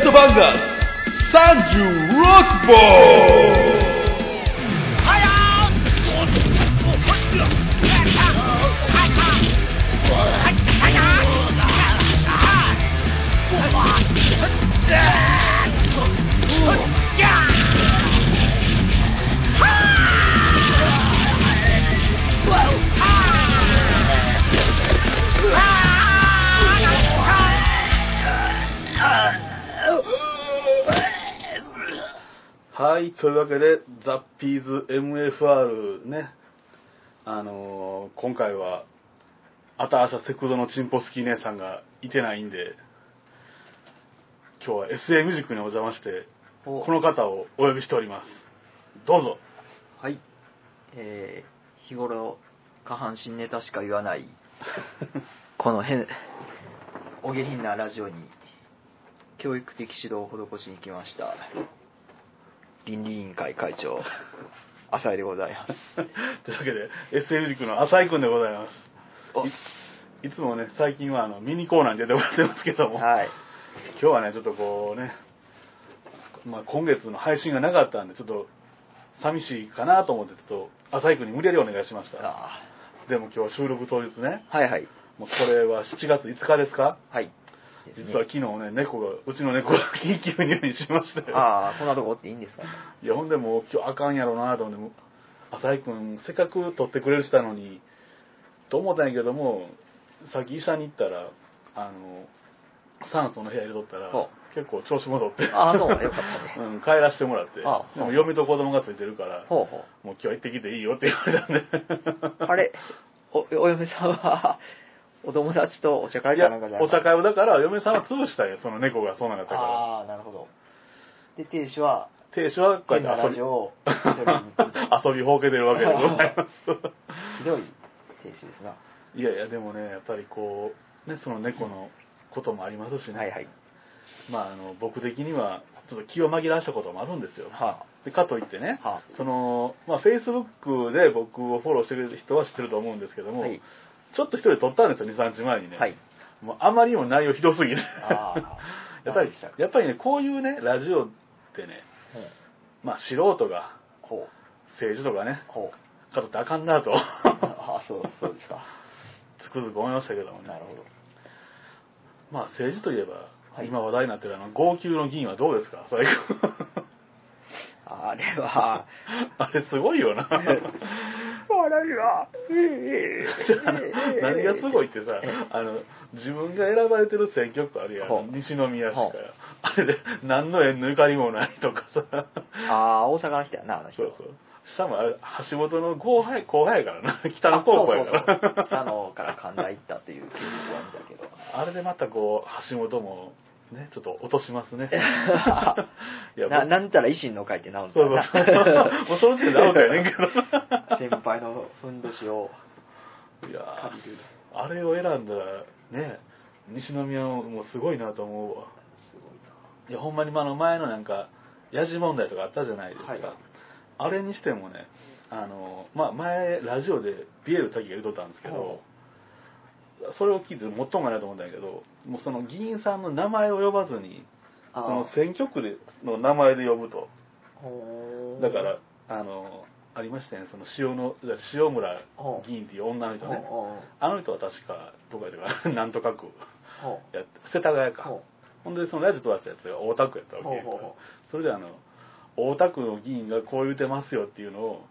ットバンはい、というわけで、ザ・ピーズ MFR ね、あのー今回は、あたあしゃセクドのチンポスキー姉さんがいてないんで、今日は SA ミュージックにお邪魔して、おこの方をお呼びしております。どうぞ。はい。えー、日頃、下半身ネタしか言わない、この変、お下品なラジオに、教育的指導を施しに来ました。倫理委員会会長、浅井でございます。というわけで、ックの浅井くんでございます。おいつもね、最近はあのミニコーナーに出てもらってますけども、はい。今日はね、ちょっとこうね、まあ、今月の配信がなかったんで、ちょっと寂しいかなと思って、ちょっと浅井君に無理やりお願いしました。あでも今日は収録当日ね、ーはいはい。もうこれは7月5日ですか？はい。実は昨日ね、猫が、うちの猫が緊急入院しまして。ああ、こんなとこおっていいんですか？ね。いや、ほんでもう今日あかんやろうなと思って浅井君、せっかく撮ってくれるしたのに、と思ったんやけども、さっき医者に行ったら、あの、酸素の部屋入れとったらほ、結構調子戻って。ああ、そう、よかったね。うん、帰らせてもらって。あでも嫁と子供がついてるから。もう今日は行ってきていいよって言われたんで。あれ、お、お嫁さんは、お友達とお茶会かなんかじゃ、ないお茶会をだから、嫁さんは潰したよ、その猫がそうなんだったから。ああ、なるほど。で、亭主は、亭主はこうやって遊び 遊びほうけてるわけでございます。ひどい亭主ですな。いやいや、でもね、やっぱりこう、ね、その猫のこともありますしね。はいはい。まあ、あの、僕的には、ちょっと気を紛らわしたこともあるんですよ。はでかといってね、あ、はその、まあ、Facebook で僕をフォローしてくれる人は知ってると思うんですけどあ、も、はい。ちょっと一人で撮ったんですよ、2、3日前にね。はい。もうあまりにも内容ひどすぎて。ああ やっぱりやっぱりね、こういうね、ラジオってね、まあ、素人が。政治とかね、ほう。語ってあかんなと、ああ、そう、そうですか。つくづく思いましたけどもね。なるほど。まあ、政治といえば、はい今話題になってるあの、号泣の議員はどうですか？最後。あれは、あれすごいよな。あれは、じゃああの何がすごいってさ、あの、自分が選ばれてる選挙区あるやほうん。西宮市から。あれで、何の縁のゆかりもないとかさ。ああ、大阪の人やな、あの人。そうそう。しかもあれ、橋本の後輩、後輩やからな。北の高校やかそうそうそう北のから神田行ったっていう記録は見たけど。あれでまたこう、橋本も、ね、ちょっと落としますね。いや、な、僕なんたら維新の会ってなうんそうそうそう。もうその時点でアウトやねんけど。先輩のふんどしをいや借りる。ーあれを選んだら、ね、西宮もすごいなと思うわ。すごいいや、ほんまにあの前のなんか、ヤジ問題とかあったじゃないですか。はいあれにしてもね、あの、まあ前、ラジオでビエル滝が言うとったんですけど、それを聞いて最もないと思ったんだけど、もうその議員さんの名前を呼ばずに、な。その選挙区での名前で呼ぶと。だから、あの、ありましたよね、その塩の、じゃあ塩村議員っていう女の人ね。ほあの人は確か、どこやったかな、なんとか区。やって、世田谷うか。ほほんで、そのラジオ飛ばしたやつが大田区やったわけやか。らそれであの、大田区の議員がこう言うてますよっていうのを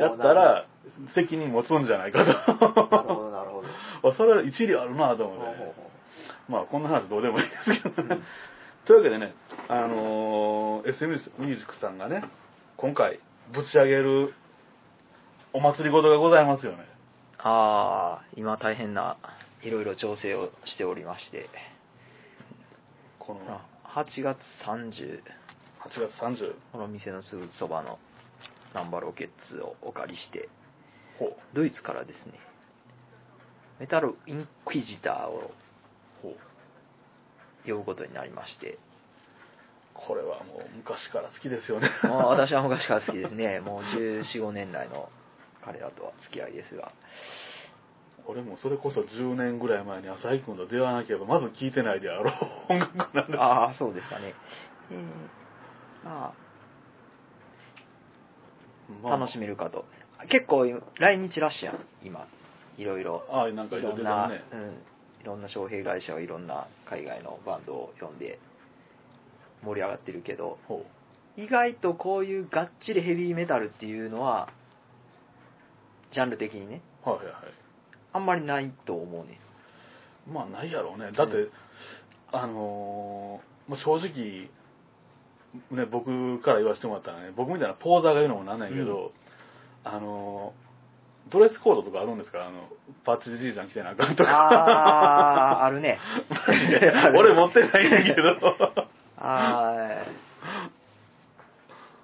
やったら、責任持つんじゃないかなるほと。どなるほど あそれは一理あるなと思って。まあ、こんな話どうでもいいですけどね。というわけでね、あのー、SM ミュージックさんがね、今回、ぶち上げるお祭り事がございますよね。ああ今大変ないろいろ調整をしておりましてこの8月30 8月30。この店のすぐそばのナンバロケッツをお借りしてほう。ドイツからですねメタルインクイジターをほう。呼ぶことになりましてこれはもう昔から好きですよね。もう私は昔から好きですね もう1415年来の彼らとは付き合いですが俺もそれこそ10年ぐらい前に朝日君と出会わなければまず聞いてないであろう音楽なんですああ、そうですかね。えーまあ、楽しめるかと。結構、来日ラッシュやん、今。いろいろ。ああなんかいいろんな、るねうん。いろんな招聘会社はいろんな海外のバンドを呼んで盛り上がってるけど、ほ意外とこういうがっちりヘビーメタルっていうのは、ジャンル的にね、うはいはいはいあんまりないと思うね。まあないやろうねだって、うあのーまあ正直ね僕から言わせてもらったらね僕みたいなポーザーが言うのもなんないけど、あのードレスコードとかあるんですか？あのパッチじいちゃん来てなあかんとかあー、あるね。マジで俺持ってないんだけどあ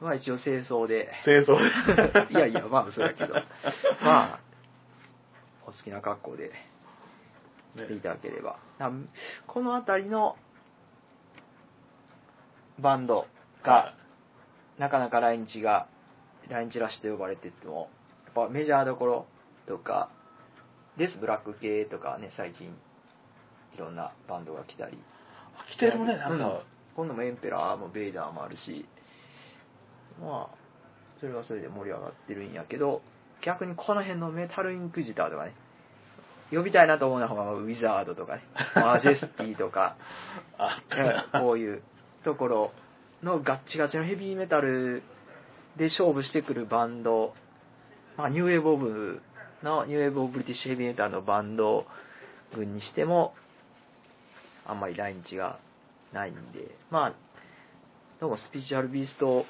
ーまあ一応清掃で。清掃 いやいや、まあそうやけど。まあ、お好きな格好で来ていただければ。あこの辺りのバンドが、なかなか来日が、来日ラッシュと呼ばれてても、やっぱメジャーどころとか、デスブラック系とかね、最近、いろんなバンドが来たり、来てるねなんか、うん今度もエンペラーもベイダーもあるし、まあ、それはそれで盛り上がってるんやけど、逆にこの辺のメタルインクジターとかね、呼びたいなと思うのがウィザードとかね、マジェスティとか、あこういうところのガッチガチのヘビーメタルで勝負してくるバンド、まあ、 New Wave of の New Wave of British Heavy Metal のバンド群にしてもあんまり来日がないんで。まあどうもスピリチュアルビースト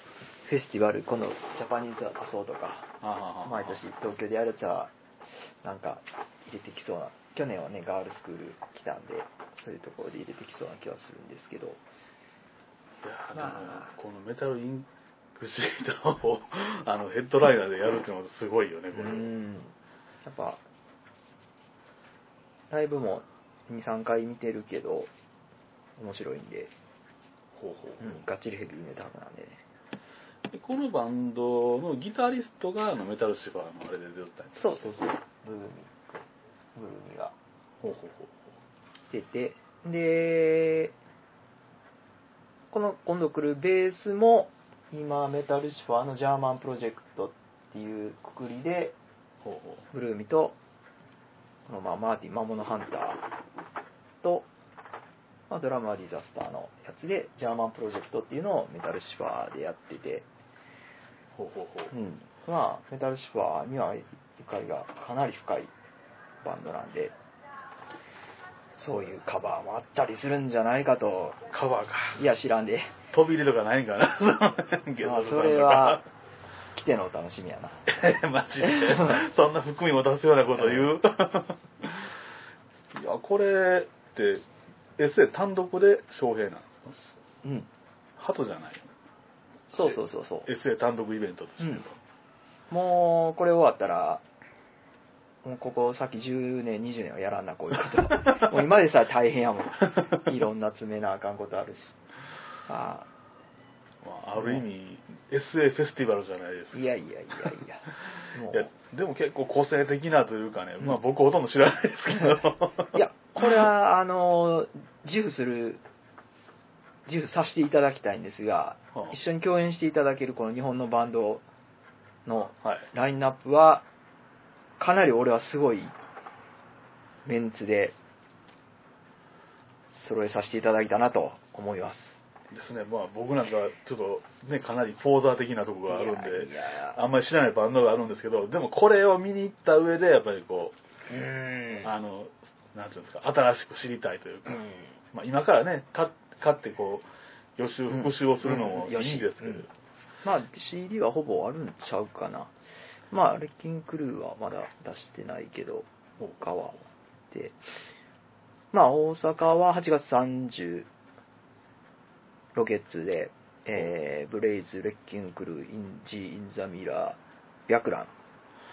フェスティバルこの Japanese Assault とか毎年東京でやるやつはなんか入れてきそうな去年はねガールスクール来たんでそういうところで入れてきそうな気はするんですけど。いやでもまあこのメタルインクシートをあのヘッドライナーでやるっていうのはすごいよねこれ、うん。やっぱライブも23回見てるけど面白いんで、ほうほう。うん、がっちりヘビーメタルなんでね。でこのバンドのギタリストがあのメタルシファーのあれで出たんそうそうそう。ブルーミブルーミが。ほうほうほう。出てでこの今度来るベースも今メタルシファーのジャーマンプロジェクトっていうくくりでブルーミとこのまあマーティン魔物ハンターと、まあ、ドラムはディザスターのやつでジャーマンプロジェクトっていうのをメタルシファーでやってて、うほうほうほう。うん、まあメタルシファーにはゆかりがかなり深いバンドなんでそういうカバーもあったりするんじゃないかと。カバーか。いや知らんで、飛び入れとかないんかな。ゲまあ、それは来てのお楽しみやな。マジで。そんな含みも出すようなこと言う？いやこれって SA 単独で翔平なんですか？うん。初じゃないそうそうそうそう。SA 単独イベントとしての、もうこれ終わったらもうここ先10年20年はやらんなこういうこと。もう今でさえ大変やもん。いろんな詰めなあかんことあるし。あまあ、ある意味 SA フェスティバルじゃないですか。あいやいやいやいや。もいやうでも結構個性的なというかね、まあ僕ほとんど知らないですけど。いやこれはあの自負する自負させていただきたいんですがはあ。一緒に共演していただけるこの日本のバンドのはい。ラインナップはかなり俺はすごいメンツで揃えさせていただいたなと思います。ですね。まあ僕なんかちょっとねかなりポーザー的なところがあるんであんまり知らないバンドがあるんですけどでもこれを見に行った上でやっぱりこうーうん。あのなんていうんですか新しく知りたいというか、うん。まあ、今からねか買ってこう予習復習をするのもいいんですけど、うん。まあ CD はほぼあるんちゃうかなまあレッキングクルーはまだ出してないけど他はでまあ大阪は8月30ロケッツで、えーブレイズ、レッキングクルー、インジー、インザミラー、ビャクランっ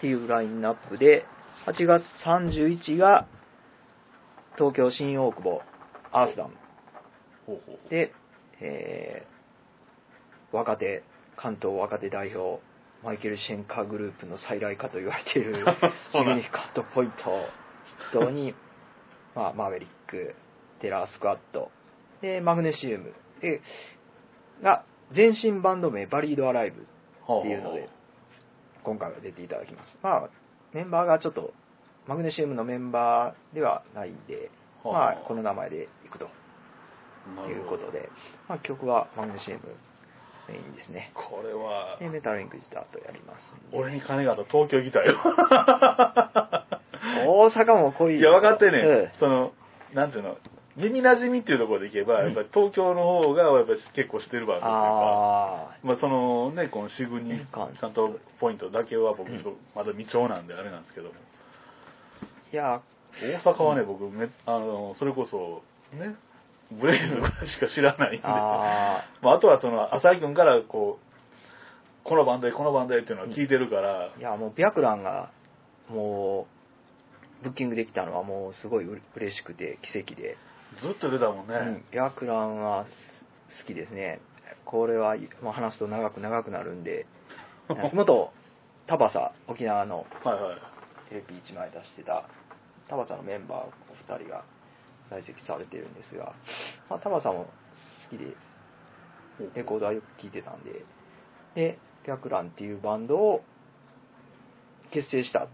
ていうラインナップで、8月31が東京新大久保、アースダム。で、えー若手、関東若手代表、マイケル・シェンカーグループの再来かと言われている シグニフィカントポイント、頭に、まあ、マーベリック、テラースクワット、で、マグネシウム、で、が、全身バンド名、バリードアライブっていうので、今回は出ていただきます。まあ、メンバーがちょっと、マグネシウムのメンバーではないんで、まあ、この名前でいくということで、まあ、曲はマグネシウムメインですね。これは、で、メタルインクジターとやりますんで。俺に金があったら東京行きたいよ。大阪も来いいや、分かってね、うん。その、なんていうの、耳馴染みっていうところでいけば、うん。やっぱり東京の方がやっぱり結構してるバンドっていうか、あまあそのね、このシグニんとポイントだけは僕まだ未調なんであれなんですけども、ーいや、大阪はね、僕め、あの、それこそ、ね、ブレイズしか知らないんで、あまあ、あとはその、浅井君からこう、このバンドへこのバンドへっていうのは聞いてるから、ーいや、もう、ビャクランが、もう、ブッキングできたのはもうすごいう嬉しくて、奇跡で。ずっと出たもんね。うん、ビャクランは好きですね。これは、まあ、話すと長く長くなるんで、安本、田バ沖縄の。テレビ1枚出してた、田バのメンバーお二人が在籍されてるんですが、まあ、田バも好きで、レコードはよく聴いてたんで、で、ビャクランっていうバンドを結成した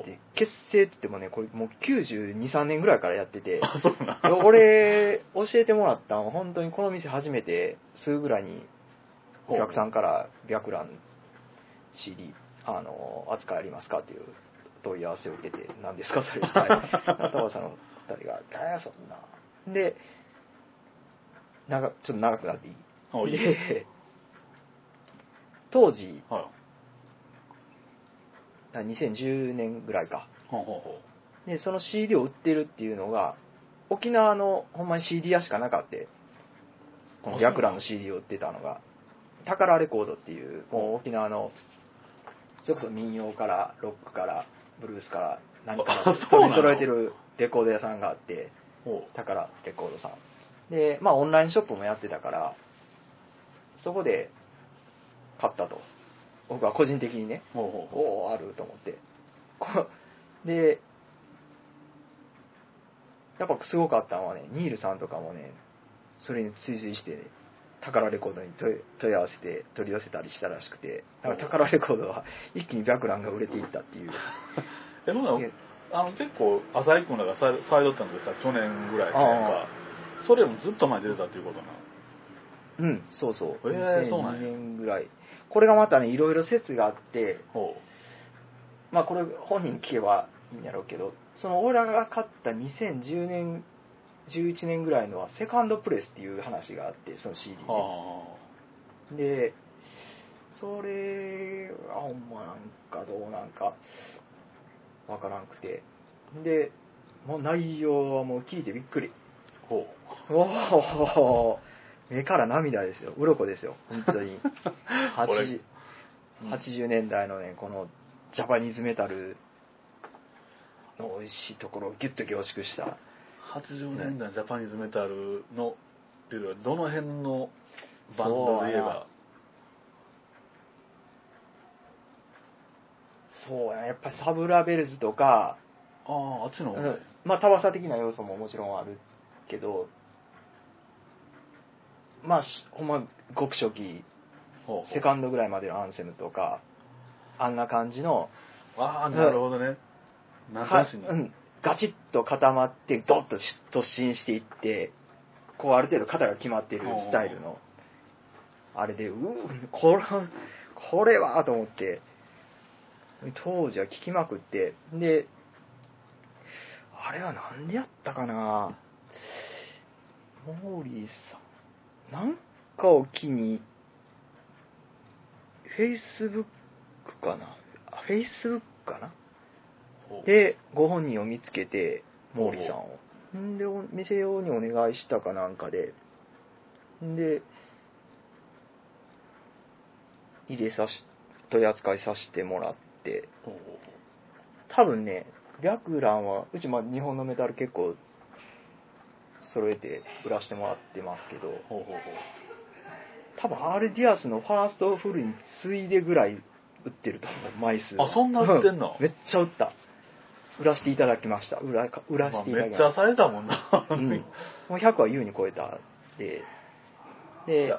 で結成って言ってもね、これもう92、3年ぐらいからやってて、あ、そうな。俺、教えてもらったのは本当にこの店初めてすぐぐらいにお客さんからビャクラン CD、あの、扱いありますかっていう問い合わせを受けて、何ですかそれ。はい。田川さんの二人が、えー、そんな。で、長、ちょっと長くなっていい？あいいよ。で、当時、はい。2010年ぐらいか。ほうほうほで、その CD を売ってるっていうのが、沖縄のほんまに CD 屋しかなかって、このあビャクランの CD を売ってたのが、宝レコードっていう、もう沖縄の、それこそ民謡から、ロックから、ブルースから、何から、あそうなの？取り揃えてるレコード屋さんがあって、宝レコードさん。で、まあオンラインショップもやってたから、そこで買ったと。僕は個人的にね。おおあると思ってこでやっぱすごかったのはねニールさんとかもねそれに追随して、ね、宝レコードに問い合わせて取り寄せたりしたらしくてなんか宝レコードは一気にビャクランが売れていったっていうう。え、ほんならあの、結構、浅井君らがさされとったんですさ、去年ぐらいなんか、それよりもずっと前に出てたっていうことなの。うんそうそう。へーそうなん2002や年ぐらい。これがまたねいろいろ説があってほまあこれ本人に聞けばいいんやろうけどその俺らが買った2010年11年ぐらいのはセカンドプレスっていう話があってその CD う。ではでそれはほんまなんかどうなんかわからんくて。でもう内容はもう聞いてびっくり。あ。ほう。おお目から涙ですよ。鱗ですよ。本当に。80, 80年代のねこのジャパニーズメタル。の美味しいところをギュッと凝縮した。80年代のジャパニーズメタルの、っていうのは、どの辺のバンドで言えば、そうややっぱサブラベルズとかああ、あっちの？方うん。まあ、タバサ的な要素ももちろんあるけど、まあ、しほんま、ごく初期、セカンドぐらいまでのアンセムとか、あんな感じの、ああ、なるほどね。なしに。うん、ガチッと固まって、ドッと突進していって、こう、ある程度肩が決まってるスタイルの、あれで、うーこれ、これはと思って、当時は聞きまくって、で、あれはなんでやったかな？モーリーさん、なんかを機に、フェイスブックかな？フェイスブックかなで、ご本人を見つけて、毛利さんを。んで、お店用にお願いしたかなんかで、んで、入れさし、取り扱いさせてもらって、多分ね、白蘭は、うちまあ日本のメタル結構揃えて売らしてもらってますけど、ほうほうほう多分アルディアスのファーストフルに次いでぐらい売ってると思う、枚数は。あそんな売ってんの？うめっちゃ売った。売らせていただきました。売ら売らまあせていただめっちゃきました。されたもんな。うん、もう100は優に超えたで、で、で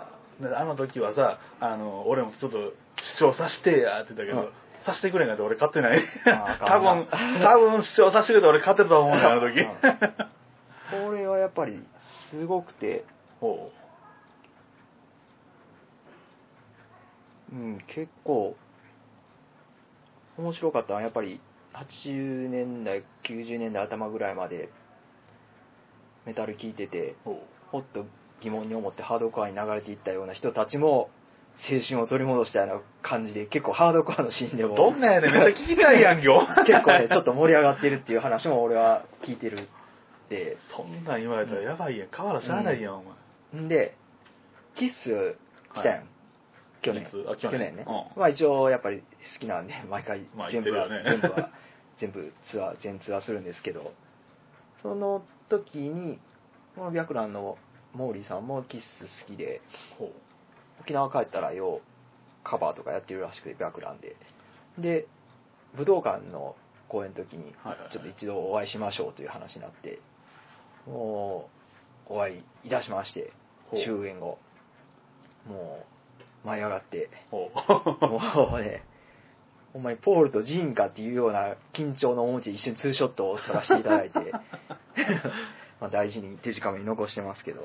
あの時はさ、あの、俺もちょっと主張させてやって言ったけど、うんさせてくれんかって俺買ってない。多分、多分主張させてくれて俺買ってたと思うねあの時。これはやっぱりすごくて、ほう。ん、結構面白かったのはやっぱり80年代90年代頭ぐらいまでメタル聴いててほっと疑問に思ってハードコアに流れていったような人たちも青春を取り戻したような感じで結構ハードコアのシーンでもうどんなんやねん。めっちゃ聞きたいやん、今日。結構ねちょっと盛り上がってるっていう話も俺は聞いてるって。そんなん言われたらやばいやん。変わらしゃあないやん、お前。ん。でキッス来たやん、はい。去年。去年。ね、うん。まあ一応やっぱり好きなんで 毎回まあ全部は、言ってるよね。全部は全部ツアー全ツアーするんですけど。その時にこの白蘭の毛利さんもキッス好きで。ほ沖縄帰ったらようカバーとかやってるらしくて白蘭で。で武道館の公演の時にちょっと一度お会いしましょうという話になってもうお会いいたしまして終演後。もう舞い上がって。ほもうねほんまにポールとジーンかっていうような緊張の面持ちで一緒にツーショットを撮らせていただいて まあ大事にデジカメに残してますけど。う。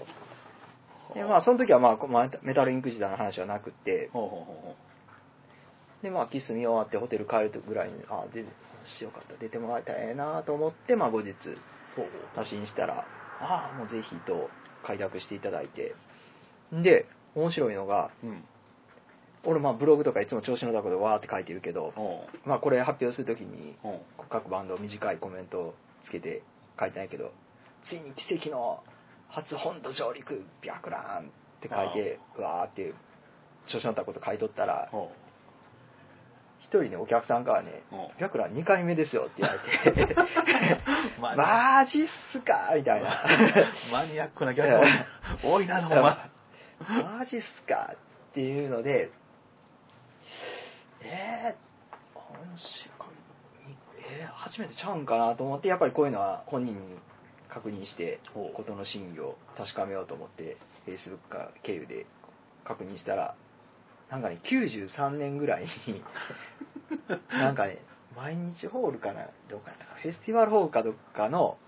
でまあその時はまあメタルインク時代の話はなくって。ほうほうほでまあキス見終わってホテル帰るぐらいにあでしよかった。出てもらいたいなと思ってまあ後日打診したら「ああもうぜひ」と快諾していただいて。で面白いのがほう。うん。俺まあブログとかいつも調子の高でわーって書いてるけど、ほまあ、これ発表するときに各バンド短いコメントをつけて書いてないけどついに奇跡の初本土上陸白蘭って書いてわーって調子の高いこと書いとったら一人ねお客さんからねう。ほ「白蘭2回目ですよ」って言われて マジっすかみたいな。マニアックな逆 多いな、ほんま。マジっすかっていうのでえー、本州かえー、初めてちゃうんかなと思ってやっぱりこういうのは本人に確認して事の真意を確かめようと思って Facebook か経由で確認したらなんかね93年ぐらいに なんかね毎日ホールかなどっかやったかなフェスティバルホールかどっかの。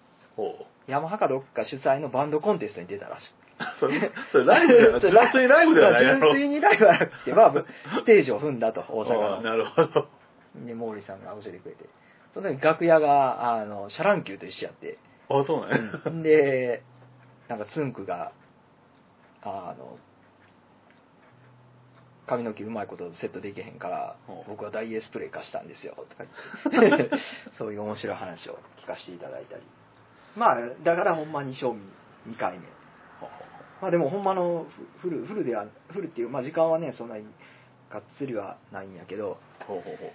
ヤマハかどっか主催のバンドコンテストに出たらしく それ、それライブだよな。純粋にライブではな。純粋にライブはなくて、まあ、ステージを踏んだと、大阪なるほど。の。で、毛利さんが教えてくれて。その時楽屋が、あの、シャ乱Qと一緒やって。あ、そうなんや。で、なんかつんくが、あの、髪の毛うまいことセットできへんからほ、う僕はダイエースプレーかしたんですよ、とか言って。そういう面白い話を聞かせていただいたり。まあ、だからほんまに正味2回目。まあでもほんまのフフル、フルでは、フルっていう、まあ時間はね、そんなにがっつりはないんやけど、ほうほうほう。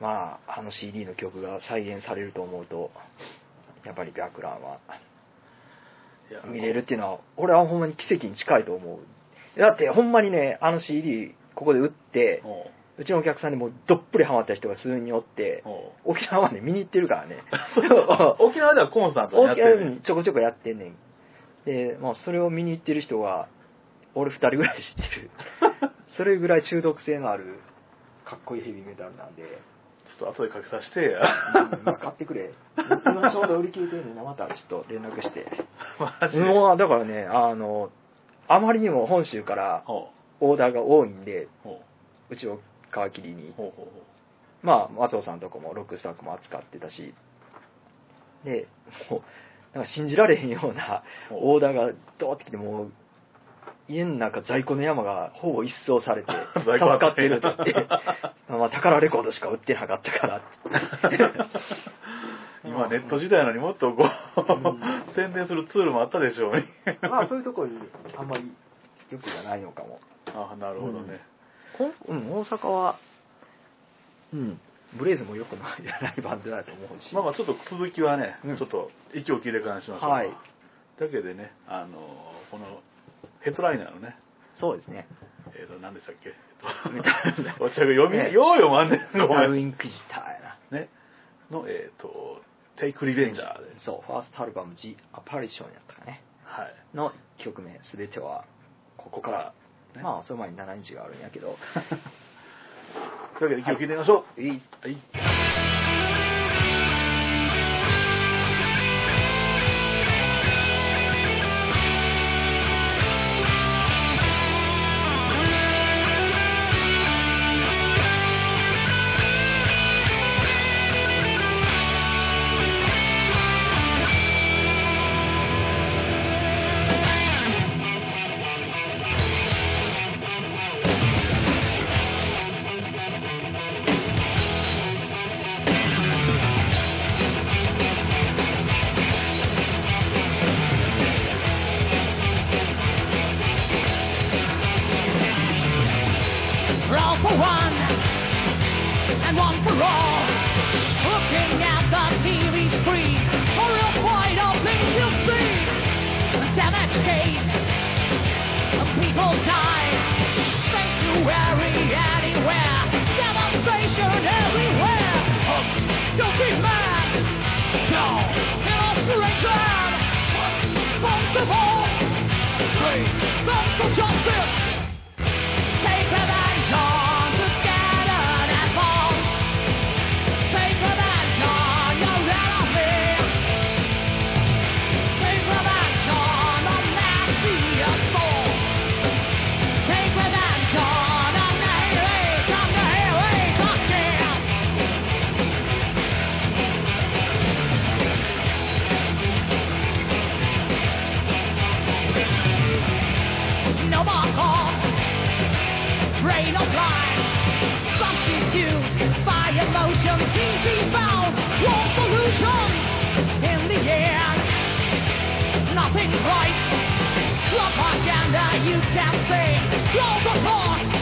まあ、あの CD の曲が再現されると思うと、やっぱり白蘭は見れるっていうのは、俺はほんまに奇跡に近いと思う。だってほんまにね、あの CD ここで売って、ほうちのお客さんでもうどっぷりハマった人が数人おって沖縄まで見に行ってるからね。う。沖縄ではコンスタントにやっ沖てる、縄にちょこちょこやってんねん。で、まあそれを見に行ってる人が、俺二人ぐらい知ってる。それぐらい中毒性のある、かっこいいヘビーメタルなんで、ちょっと後でかけさせてや。うんまあ買ってくれ。今ちょうど売り切れてるんでな、またちょっと連絡して。マジで？もう、だからね、あの、あまりにも本州からほオーダーが多いんで、うほうちを皮切りにう、ほうほうほまあ、松尾さんとこもロックスタックも扱ってたし、で、もう、なんか信じられへんようなう。オーダーがドーってきて、もう、家の中在庫の山がほぼ一掃されて、助 在庫あったかってるって言って、まあ、宝レコードしか売ってなかったからって。今ネット時代なのにもっとこう、うん宣伝するツールもあったでしょうね。まあ、そういうところにあんまり欲がないのかも。あなるほどね。うん、大阪は、うん、ブレイズも良くないないバンドだと思うし。まあまあちょっと続きはね、うんちょっと息を切れからにしましょう。はい。だけでね、あの、このヘッドライナーのね、そうですね。えっ、と、何でしたっけ、えっと、お茶が読み、ねよう読まんねん、メタごめん。ルインクジターやな。ね、の、えっ、と、テイクリベンジャーで。そう、ファーストアルバム The Apparition やったかね。はい。の曲名、すべてはここから。ねまあ、その前に7日があるんやけど。というわけで、今日聞いてみましょう。いいはい。Nothing right. Propaganda you can't say. Close the door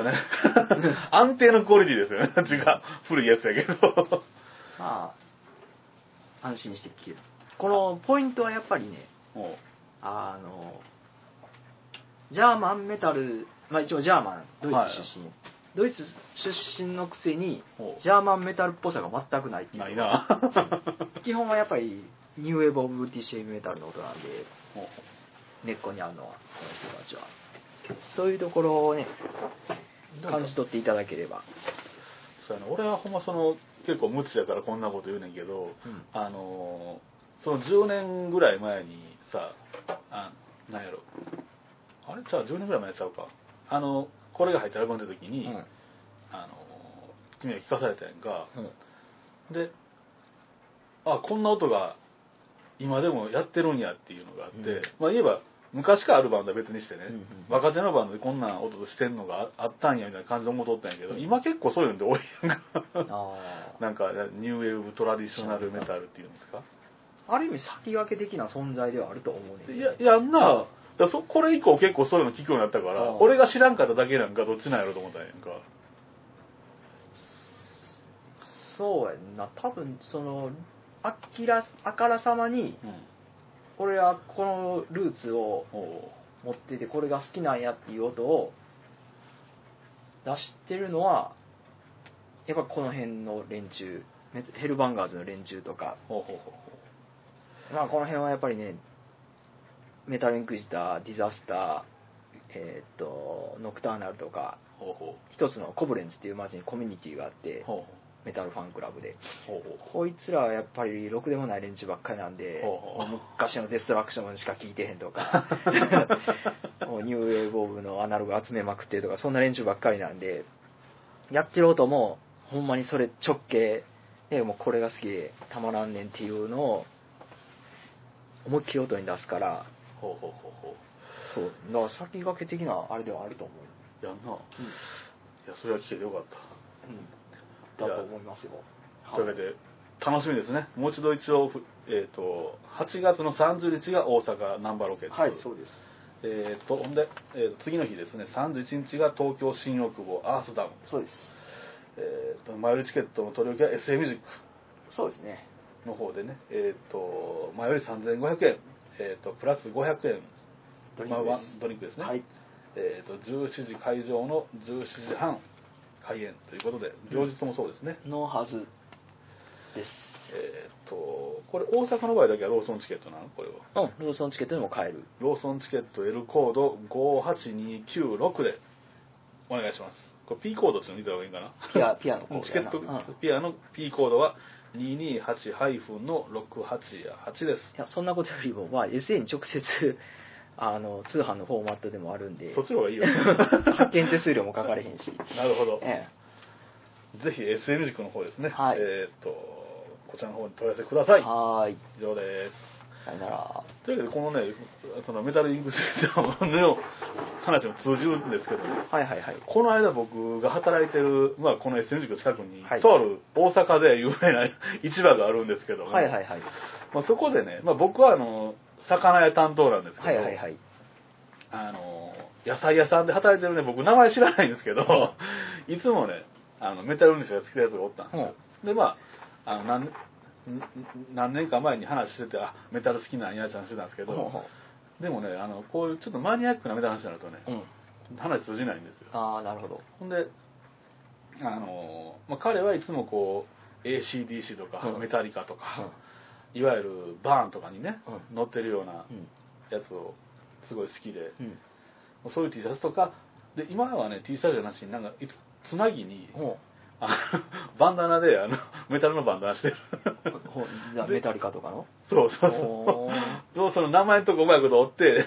っぱかっこいいっすよね。安定のクオリティですよね。違う。古いやつやけど。まあ、安心して聴ける。このポイントはやっぱりね、もあの、ジャーマンメタル、まあ一応ジャーマン、ドイツ出身。ドイツ出身のくせにジャーマンメタルっぽさが全くないってうないいうのがな。基本はやっぱり New Wave of British Metal の音なんで、ほ根っこにあるのは、この人たちは。そういうところをね、う感じ取っていただければ。そうやな。俺はほんまその結構無知だからこんなこと言うねんけど、うん。あのーその10年ぐらい前にさあなんやろ。あれ？じゃあ10年ぐらい前ちゃうか。あのこれが入ってアルバムの時に、うん。あの君が聞かされたやんか。うん。であこんな音が今でもやってるんやっていうのがあって、うん。まあ言えば昔からあるバンドは別にしてね、うんうん若手のバンドでこんな音してんのがああったんやみたいな感じで思っとったんやけど、今結構そういうので多いやんか。あ なんかニューウェーブトラディショナルメタルっていうんですか？あある意味先駆け的な存在ではあると思うね。んけどいややんな。だそこれ以降結構そういうの聞くようになったから、うん俺が知らんかっただけなんかどっちなんやろと思ったんやんか。そうやんな。多分そのあきらあからさまにうん俺はこのルーツを持っててこれが好きなんやっていう音を出してるのはやっぱこの辺の連中メヘルバンガーズの連中とか。ほうほうほうほまあこの辺はやっぱりねメタルインクジターディザスターえーっとノクターナルとかうほう。ほ一つのコブレンツっていう街にコミュニティがあってうほメタルファンクラブで。こいつらはやっぱりろくでもない連中ばっかりなんで昔のデストラクションしか聞いてへんとか。ニューウェーブオブのアナログ集めまくってるとかそんな連中ばっかりなんでやってる音もほんまにそれ直系でもうこれが好きでたまらんねんっていうのを思いっきり音に出すから。ほうほうほうほそう。だから先駆け的なあれではあると思う、うやんな。いやそれは聞けてよかった。うん、だと思いますよ。というわけで楽しみですね。もう一度一応ふえっ、と8月の30日が大阪ナンバーロケッツ。はいそうです。えっ、とほんで、えーと次の日ですね。31日が東京新大久保アースダウンそうです。えっ、と前売りチケットの取り置きは SA ミュージッそうですね。クの方でね。えっ、と前売り3500円。えっ、とプラス500円。ドリンクです。まあドリンクですね。はい。えっ、と17時会場の17時半開演ということで両日ともそうですね、のはずです。えっ、とこれ大阪の場合だけはローソンチケットなの？これは。うんローソンチケットでも買える。ローソンチケット L コード58296でお願いします。これ P コードっていうの見た方がいいかな？ピアピアのコードチケットうん。いピアの P コードは 228- の688です。やそんなことよりも、まあ、SA に直接あの通販のフォーマットでもあるんで。そっちの方がいいよ。発券手数料もかかれへんし。なるほど。えぜひ SM ミュージックの方ですね。はい。えっ、とこちらの方に問い合わせくださえい。はーい。以上です。さよなら。というわけでこのねそのメタルインクジェットの話も通じるんですけどねはいはいはい。この間僕が働いてる、まあ、この SM 塾の近くに、はい。とある大阪で有名な市場があるんですけども、はいはいはい。まあ、そこでね、まあ、僕はあの魚屋担当なんですけど、はいはいはい。あの野菜屋さんで働いてるね僕名前知らないんですけど いつもねあのメタル運動が好きなやつがおったんですよ、でまああの何ん何年か前に話しててあメタル好きなんやちゃんしてたんですけど、ほうほでもねあのこういうちょっとマニアックなメタル話になるとねううん。話通じないんですよ。ああなるほど。ほんで、あのまあ、彼はいつもこう ACDC とかうん。メタリカとか、いわゆるバーンとかにね、う乗ってるようなうん。やつをすごい好きで、うん。そういう T シャツとかで今はね T シャツじゃなしになんかいつつなぎにほあの バンダナであのメタルのバンダナしてる。うほうじゃあメタリカとかの？そうそうおーそう。そうその名前のとこうまいこと折って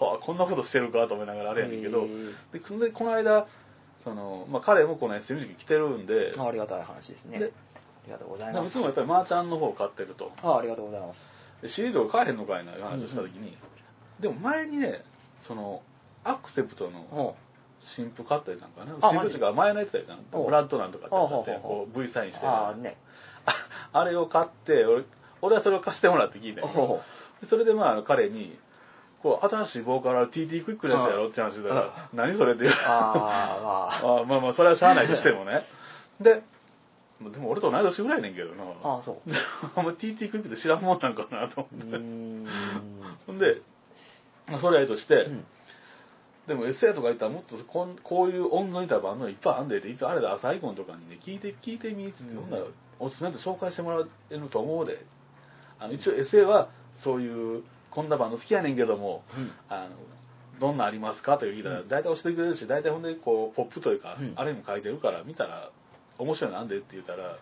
はあこんなことしてるかと思いながらあれやねんけど。へー。でこのこの間その、まあ、彼もこの SM 時期来てるんで。あありがたい話ですね。でありがとうございます。つもやっぱりマーちゃんの方を買ってると。あありがとうございます。で CD とか買えへんのかいな話をした時に、でも前にねそのアクセプトのほ新譜買ったやつなんかな。あ新譜っていうか前のやつやったなおブラッドなんとかってやつやってこう V サインしうてるああね。あ あれを買って俺俺はそれを貸してもらって聞いたそれでまあ彼にこう新しいボーカルは TT クイックのやつやろって話してたら何それって言う。ああ。あまあまあそれはしゃあないとしてもね。ででも俺と同い年ぐらいやねんけどな。まあああそう。お前 TT クイックって知らんもんなんかなと思って。ん。ほんでまあそれはいいとして、うん。でも SA とか言ったらもっとこんこういう音のいたバンドいっぱいあんでっていっぱいあれで朝イコンとかにね聞いて聞いてみっつって、うんほんならおすすめと紹介してもらえると思うで。あの一応 SA はそういうこんなバンド好きやねんけどもうん。あのどんなんありますかという聞いたらうん。大体教えてくれるし大体ほんでこうポップというか、うん。あれにも書いてるから見たら面白いのなんでって言ったら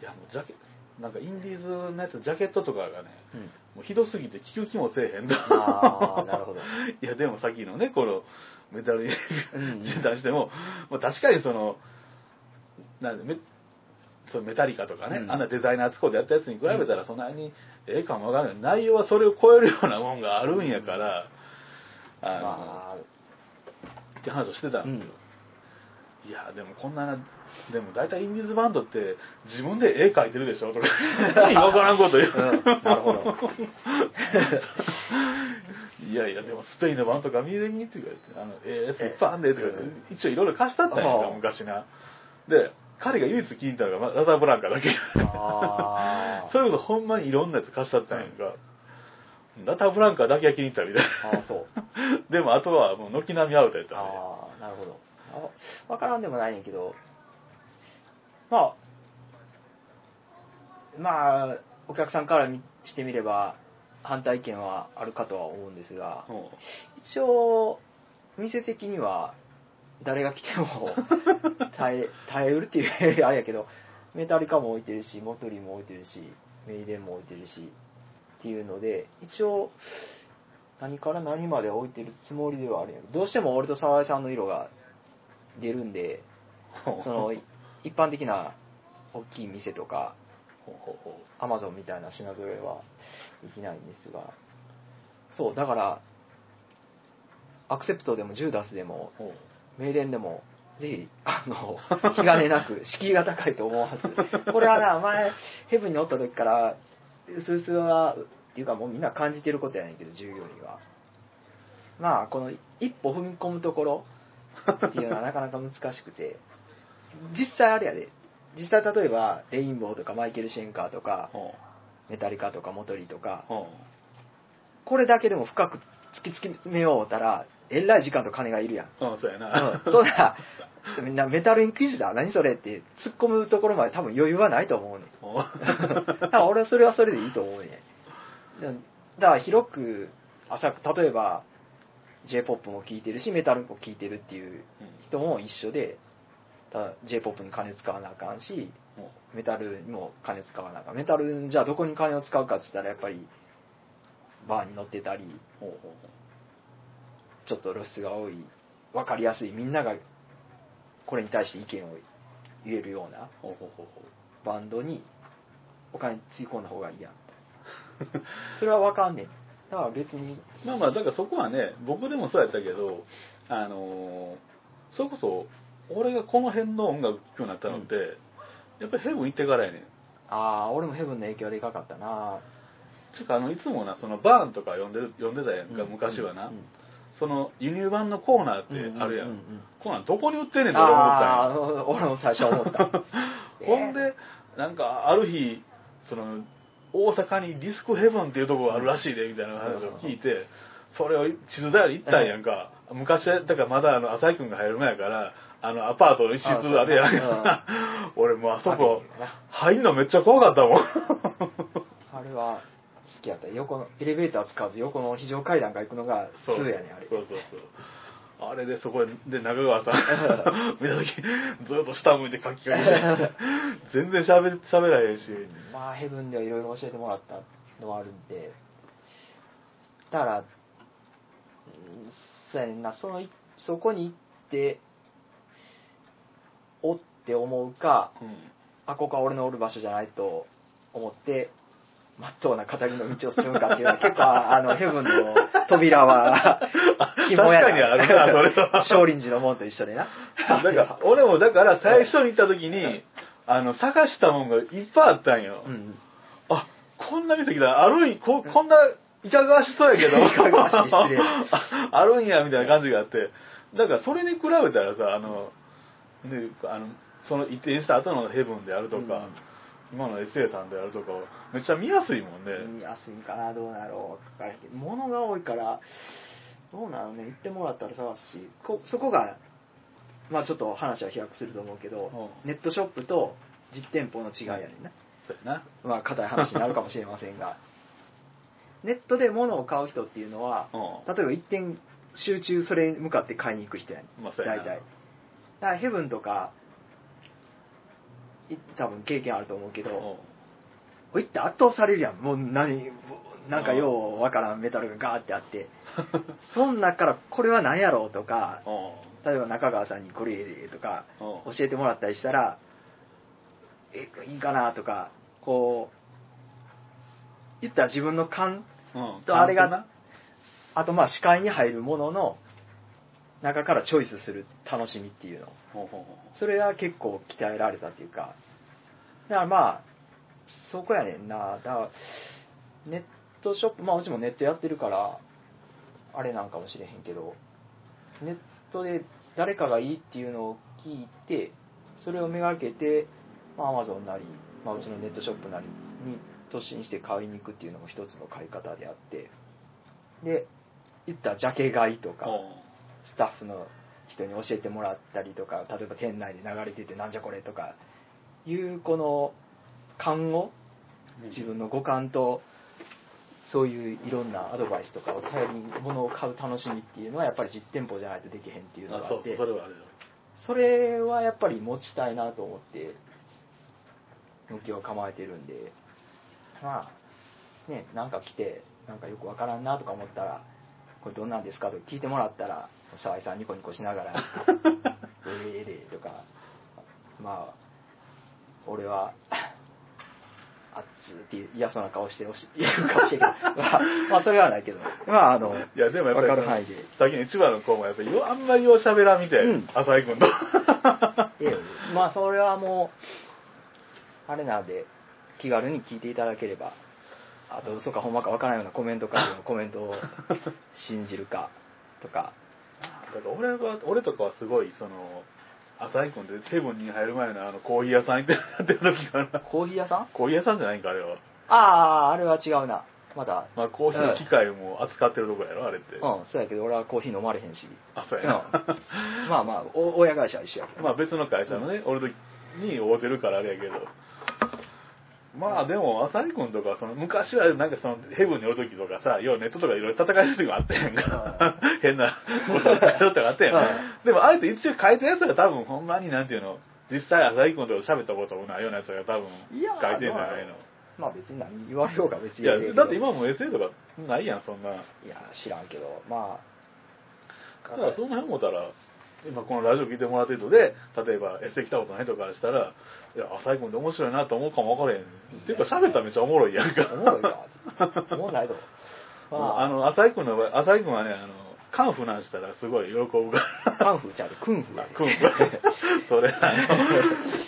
いやもうジャケなんかインディーズのやつジャケットとかがねうん。もうひどすぎて聞く気もせえへんと。ああなるほど。いやでもさっきのねこのメタルにうん。出しても、まあ、確かにそのなんでメそのメタリカとかね、うん。あんなデザイナー使うでやったやつに比べたらそんなにええかもわからない内容はそれを超えるようなもんがあるんやから、あの、まって話をしてたあうんんですよ、いやでもこんなでも大体インディーズバンドって自分で絵描いてるでしょ？とか。意味わからんこと言う、うん。なるほど。いやいやでもスペインのバンドとか見れにって言われてあのええやついっぱいあんでとか言って一応いろいろ貸したったんやんかああ昔な。で彼が唯一聞いたのがまラザーブランカだけ。あー。それこそほんまにいろんなやつ貸したったんやんか、ラタブランカだけは気に入ったみたいあーそう。な でもあとはもう軒並みアウトやったんで。ああなるほど。あ分からんでもないねんけどまあまあお客さんから見してみれば反対意見はあるかとは思うんですがうん一応店的には誰が来ても 耐え耐えうるっていうあれやけどメタリカも置いてるしモトリーも置いてるしメイデンも置いてるしっていうので一応何から何まで置いてるつもりではあるんやけどどうしても俺と沢井さんの色が出るんで その一般的な大きい店とかアマゾンみたいな品揃えはできないんですが。そうだからアクセプトでもジューダスでも名電でもぜひあの気兼ねなく敷居が高いと思うはず。これはな 前ヘブンにおった時からうすうすはっていうかもうみんな感じてることやねんけど従業員は。まあこの一歩踏み込むところっていうのはなかなか難しくて実際あれやで。実際例えばレインボーとかマイケル・シェンカーとかほメタリカとかモトリとかう。ほこれだけでも深く突き詰めようたらえらい時間と金がいるやん。ううんそうやな、うん、そうだ。みんなメタルインクイジター何それって突っ込むところまで多分余裕はないと思うねん。ほう。だから俺はそれはそれでいいと思うねん。だから広く浅く例えば j p o p も聴いてるしメタルも聴いてるっていう人も一緒で j p o p に金使わなあかんしメタルにも金使わなあかん。メタルじゃあどこに金を使うかっつったらやっぱりバーに乗ってたりちょっと露出が多い。分かりやすい。みんながこれに対して意見を言えるようなバンドにお金つぎ込んだ方がいいやん。それは分かんねん。だから別に。まあまあだからそこはね僕でもそうやったけどあのーそれこそ俺がこの辺の音楽聴くようになったのって、やっぱりヘブン行ってからやねん。ああ俺もヘブンの影響はでかかったな。ていうかあのいつもなそのバーンとか読んでる読んでたやんか、うん昔はな、うんその輸入版のコーナーってあるやん、うううコーナーどこに売ってんねんって俺思ったんや。ああ俺も最初思った。ほんでなんかある日その大阪にディスクヘブンっていうとこがあるらしいでみたいな話を聞いてそれを地図だより行ったんやんか。昔だからまだあの浅井君が入る前やからあのアパートの一室あれやん。か俺もうあそこ入んのめっちゃ怖かったもん。あれは好きやった。横のエレベーター使わず横の非常階段が行くのがそう数やねあれ。そうそうそうあれでそこで中川さん。見た時ずっと下向いて書き換えて。全然しゃべしゃべらへんし。まあヘブンではいろいろ教えてもらったのはあるんで。だからうんそうやねんな。そのいそこに行っておって思うかうん。あここは俺のおる場所じゃないと思ってまっとうな語りの道を進むかっていうのは結構 あのヘブンの扉は 確かにあるなそれは。少林寺の門と一緒でな。だから俺もだから最初に行った時にあの探したもんがいっぱいあったんよ、うん。あこんな店来たあるんここんないかがわしそうやけど。いかがわしい失礼ああるんやみたいな感じがあって。だからそれに比べたらさあの,、ね、あのその移転した後のヘブンであるとか、今の SA さんであるとかはめっちゃ見やすいもんね、見やすいんかなどうなろう物が多いからどうなのね言ってもらったら探すしこそこがまあちょっと話は飛躍すると思うけど、うん。ネットショップと実店舗の違いやねんな。そうやな。まあ硬い話になるかもしれませんが。ネットで物を買う人っていうのはうん。例えば一点集中それに向かって買いに行く人やねん。まあ大体だからヘブンとかい多分経験あると思うけど、いって圧倒されるやん。もう何、なんかようわからんメタルがガーってあって。そん中からこれは何やろうとか、う例えば中川さんにこれとか教えてもらったりしたら、え、いいかなとか、こう、言ったら自分の勘うん。とあれがな。あとまあ視界に入るものの中からチョイスする楽しみっていうの。ほうほうほそれは結構鍛えられたっていうか。だからまあそこやねんな。だからネットショップまあうちもネットやってるからあれなんかもしれへんけどネットで誰かがいいっていうのを聞いてそれをめがけて、まあ、Amazon なり、まあ、うちのネットショップなりに突進して買いに行くっていうのも一つの買い方であって。で言ったらジャケ買いとか。うスタッフの人に教えてもらったりとか例えば店内で流れててなんじゃこれとかいうこの勘をうん。自分の五感とそういういろんなアドバイスとかを頼りに物を買う楽しみっていうのはやっぱり実店舗じゃないとできへんっていうのがあってそれはやっぱり持ちたいなと思って向きを構えてるんで。まあねなんか来てなんかよくわからんなとか思ったらこれどんなんですかと聞いてもらったら沢井さんニコニコしながら「ええで」とかまあ俺はあっつって嫌そうな顔しておし言うかもしれんけどまあ、まあそれはないけどまああのいやでもやっぱりわかる範囲で。さっきの一番の子もやっぱりよあんまりよう喋らんみて、うん。浅井君と。ええまあそれはもうあれなんで気軽に聞いていただければあと嘘かほんまかわからないようなコメントかのコメントを信じるかとかだから俺は俺とかはすごいその浅井君でヘブンに入る前のあのコーヒー屋さん行ってやってる時かな。コーヒー屋さん？コーヒー屋さんじゃないんかあれは。あああれは違うな。まだ。まあコーヒーの機械も扱ってるとこやろあれって、うんそうやけど俺はコーヒー飲まれへんし。あそうやな、まあまあお親会社は一緒やけど。まあ別の会社のね、俺とに会うてるからあれやけどまあでも浅井君とかその昔はなんかそのヘブンにおる時とかさ要はネットとかいろいろ戦いする時があったやんか。変なこととかあったやん、うん。でもあれって一応書いたやつが多分ほんまになんていうの実際浅井君と喋ったこともないようなやつが多分いや書いてんじゃないの。まあ別に何言われようが別いやにええけど。だって今も SA とかないやんそんな。いや知らんけど。まあ。だからその辺思ったら今このラジオ聞いてもらってるとで例えばエッセイ来たことないとかしたらいや浅井君って面白いなと思うかも分からへん。っていうか喋ったらめっちゃおもろいやんか。おもろいわ。おもろないと まあの浅井君の場合浅井君はねあのカンフなんしたらすごい喜ぶから。カンフーちゃうでクンフクンフそれあの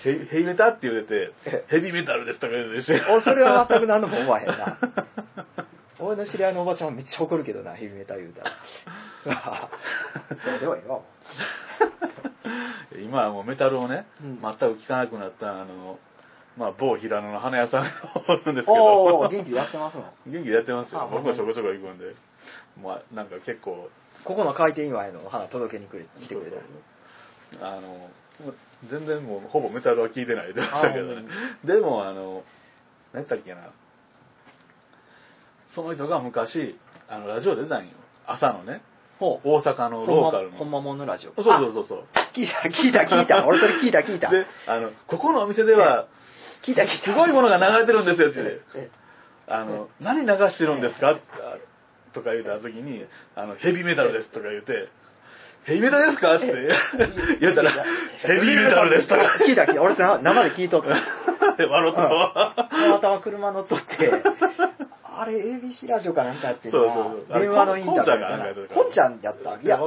ヘヘイメタって言うててヘビーメタルですとか言うてるし俺それは全く何度も思わへんな。俺の知り合いのおばちゃんはめっちゃ怒るけどなヘビメタ言うたら。でもよ 今はもうメタルをね、うん。全く聞かなくなったあのまあ某平野の花屋さんがおるんですけど。おお元気でやってますもん元気でやってますよ。あ僕もちょこちょこ行くんで。まあなんか結構。ここの開店祝いの花届けにくれ来てくれた。そうそう。あの全然もうほぼメタルは聞いてないって言ってましたけどね。でもあの何やったっけな。その人が昔あのラジオ出たんよ。朝のねほう。大阪のローカルの。ほんまもんのラジオそうそうそうそう。あ聞いた聞いた聞いた。俺それ聞いた聞いた。であのここのお店では聞いた聞いた。すごいものが流れてるんですよって。あの、何流してるんですか？とか言った時に、あの、ヘビーメタルですとか言って、ヘビーメタルですか？って。言ったら、ヘビーメタルですとか。聞いた聞いた。俺生で聞いとった。笑ったたまたま車乗っとって、あれ ABC ラジオかなんかやってるなそうそうそう電話のインタビューかなこんちゃんがなんかやってるからこんちゃんやったいや、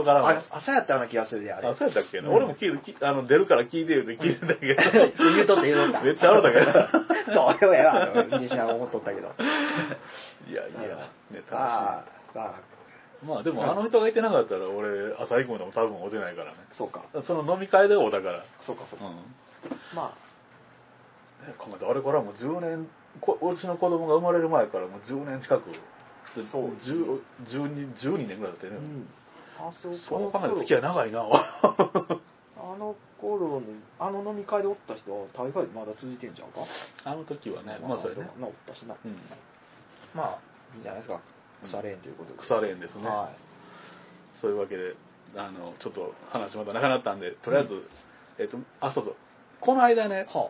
朝やったような気がするで、あれ。あ、そうやったっけな、うん俺も聞いてきあの、出るから聞いてよって聞いてたけど。言うとって言うとった。めっちゃ笑ったけど。どうでもええわ、気にしながら思っとったけど。いやいや、ね、楽しい。まあでも、あの人がいてなかったら、俺、朝行くのも多分会うてないからね。そうか。その飲み会で会うたから。そうか、そうか。うん。まね考えてあれからもう10年こうちの子供が生まれる前からもう10年近くそう10 12, 12年ぐらいだったよあ、うね、ん。あそそう考えて付き合い長いな。あの頃に、あの飲み会でおった人は大概まだ続いてんじゃんか？あの時はねまあそれね。なおったしな。うん。まあ、いいんじゃないですか。腐れんということで。腐れんですね、はそういうわけであのちょっと話また長くなったんでとりあえず、えっとあそうそう。この間ねい。は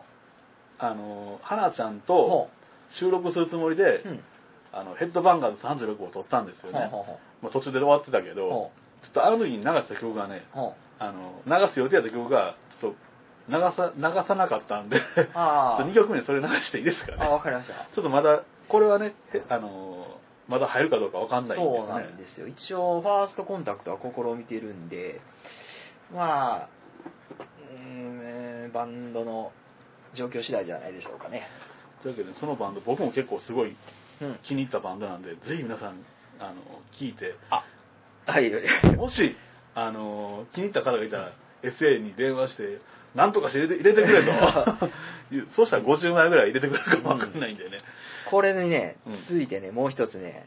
あ。の花ちゃんとほ収録するつもりで、ううん。あのヘッドバンガーズ36を撮ったんですよね、ほうほうほもう途中で終わってたけうどほちょっとあの時に流した曲がねうほう。あの流す予定やった曲がちょっと流さ流さなかったんであ2曲目にそれ流していいですかああねわかりました。ちょっとまだこれはねへあのまだ入るかどうかわかんないんですねそうなんですよ。一応ファーストコンタクトは試みてるんでまあうーんバンドの状況次第じゃないでしょうかねというわけでそのバンド僕も結構すごいうん。気に入ったバンドなんでぜひ皆さんあの聞いて。はい。もしあの気に入った方がいたら SA に電話して何とかして入れて入れてくれと。そうしたら50枚ぐらい入れてくれるかもわかんないんでね、これにねうん。続いてねもう一つね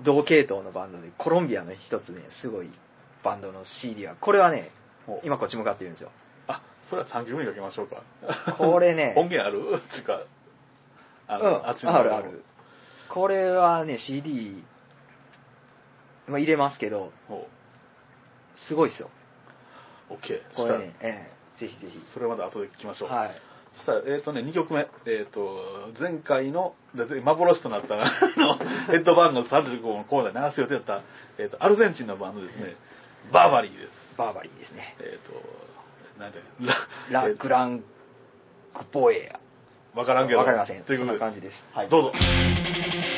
同系統のバンドでコロンビアの一つねすごいバンドの CD はこれはねお。今こっち向かってるんですよ。あそれは3曲目にかけましょうかこれね 音源ある？っていうかあうんの、あっちのあるあるこれはね CD まあ入れますけどおすごいですよ OK これね、ええぜひぜひ。それまで後で聞きましょう、はい。そしたら、えっ、とね、2曲目。えっ、と、前回の、幻となった、あの、ヘッドバンド35のコーナーで流す予定だった、えっ、と、アルゼンチンのバンドですね、バーバリーです。バーバリーですね。えっ、と、なんて、ラ・えーグラン・グポエわからんけア。ど。わかりません。ということでな感じです。はい。どうぞ。「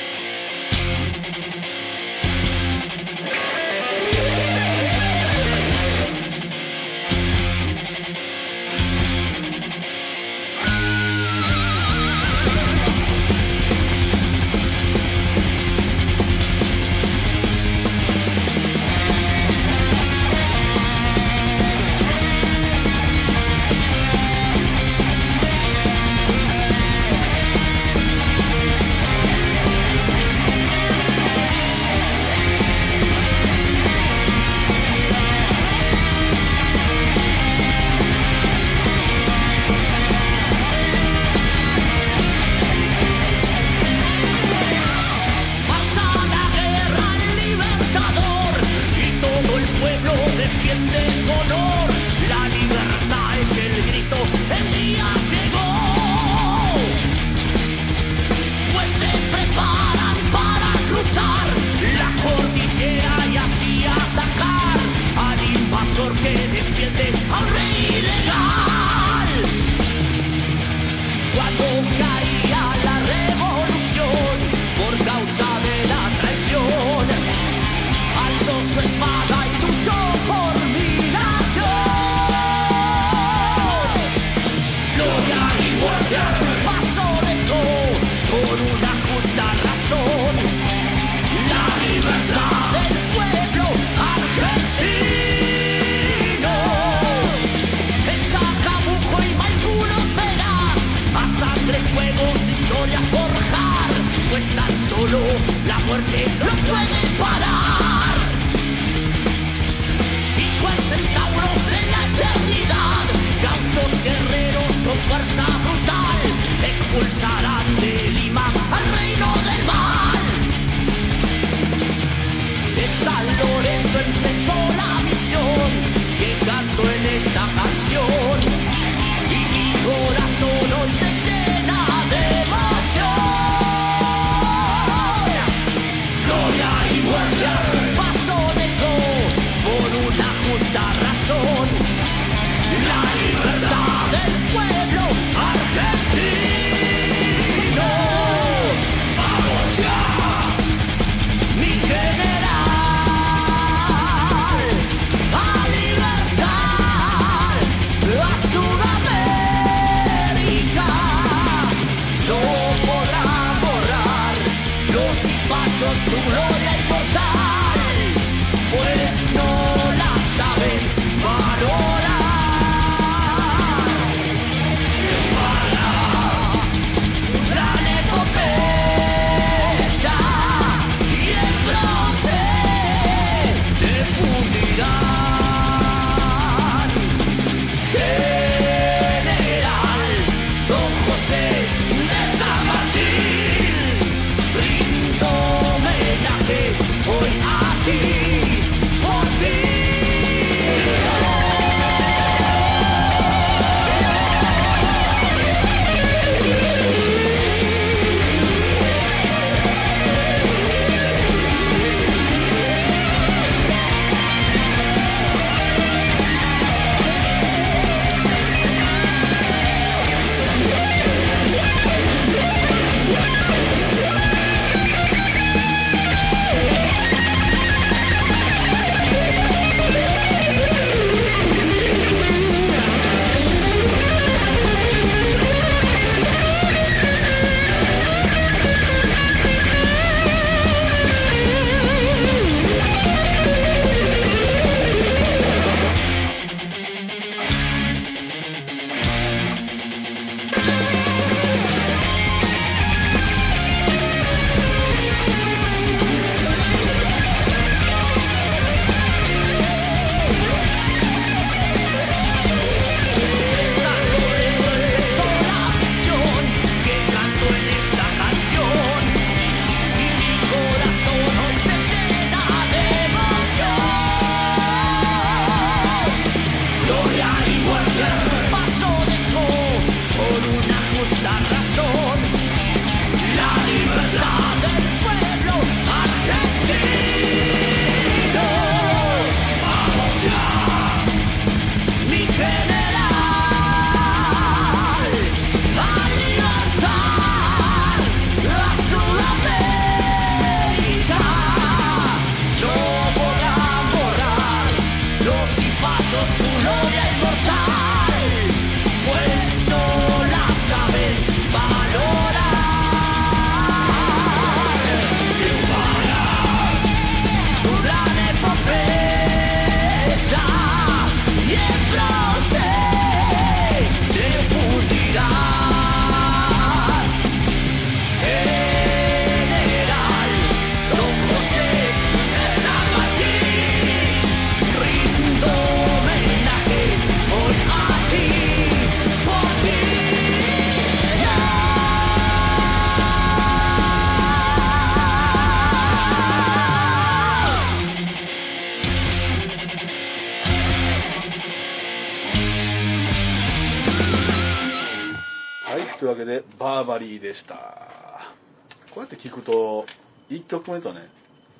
聞くと、1曲目とね、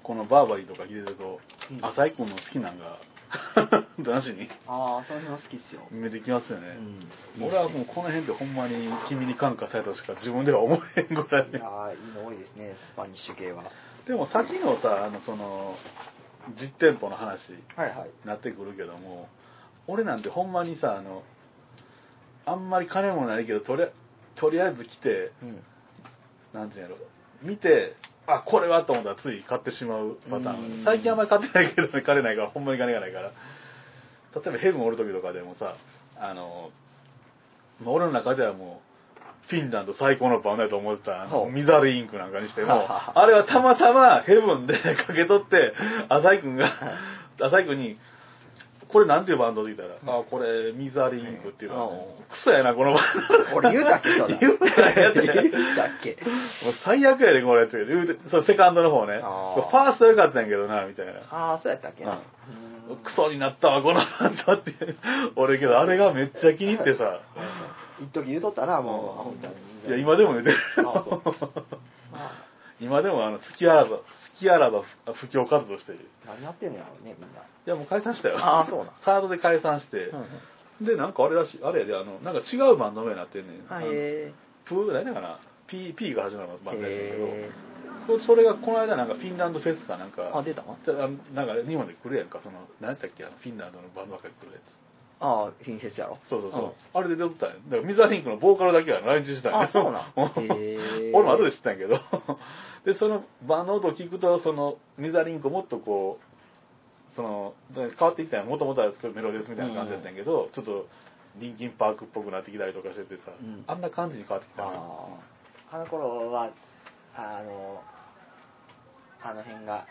このバーバリーとか聞いてると、うん浅井君の好きなんが、男子にああ、そういうの好きっすよ。見えてきますよね。うん。俺はもうこの辺でほんまに君に感化されたとしか自分では思えへんぐらいいやーいいの多いですね、スパニッシュ系は。でもさっきのさあのその実店舗の話にはいはい。なってくるけども俺なんてほんまにさあのあんまり金もないけどとりあとりあえず来てうん。なんていうんやろ見てあこれはと思ったらつい買ってしまうパターン。うん。最近あんまり買ってないけどね金ないからほんまに金がないから例えばヘブンおる時とかでもさあのまあ俺の中ではもうフィンランド最高のバンドやと思ってたミザルインクなんかにしてもあれはたまたまヘブンで かけ取って浅井君が浅井君にこれなんていうバンドって言ったら、あ、これ、ミザリンクっていうのは、うんクソやな、このバンド。俺言うたっけそれ言うたやって。言うたっけもう最悪やで、これって言うて、そう、セカンドの方ね。ファースト良かったんやけどな、みたいな。ああ、そうやったっけな。うんクソになったわ、このバンドって。俺けど、あれがめっちゃ気に入ってさ。一時言うとったな、もう、いに。いや、今でも言うてる。あそうま今でも、あの、好きあらば、好きあらば布教活動してる。あ、何やってんのやろうね、みんな。いや、もう解散したよ。あーそうなんサードで解散して。うんで、なんかあれらしい、あれやで、あの、なんか違うバンド名になってんねん。はい、えプー、何だかな ?P、P が始まるバンドやねんへけど、それがこの間なんかフィンランドフェスかなんか、ー、あ、出たの？じゃあなんか日本で来るやんか、その、何やったっけ、あのフィンランドのバンドばっかり来るやつ。ああ、貧血やろ。そうそうそう。うんあれで出とったんや。だからミザリンクのボーカルだけは来日したんやあそうなん 俺も後で知ったんやけど。で、そのバンドの音を聞くと、そのミザリンクもっとこう、その、変わってきたんや。もともとはメロディスみたいな感じだったんやけど、ちょっと、リンキンパークっぽくなってきたりとかしててさ、うんあんな感じに変わってきたな。ああ。あの頃は、あの、あの辺が、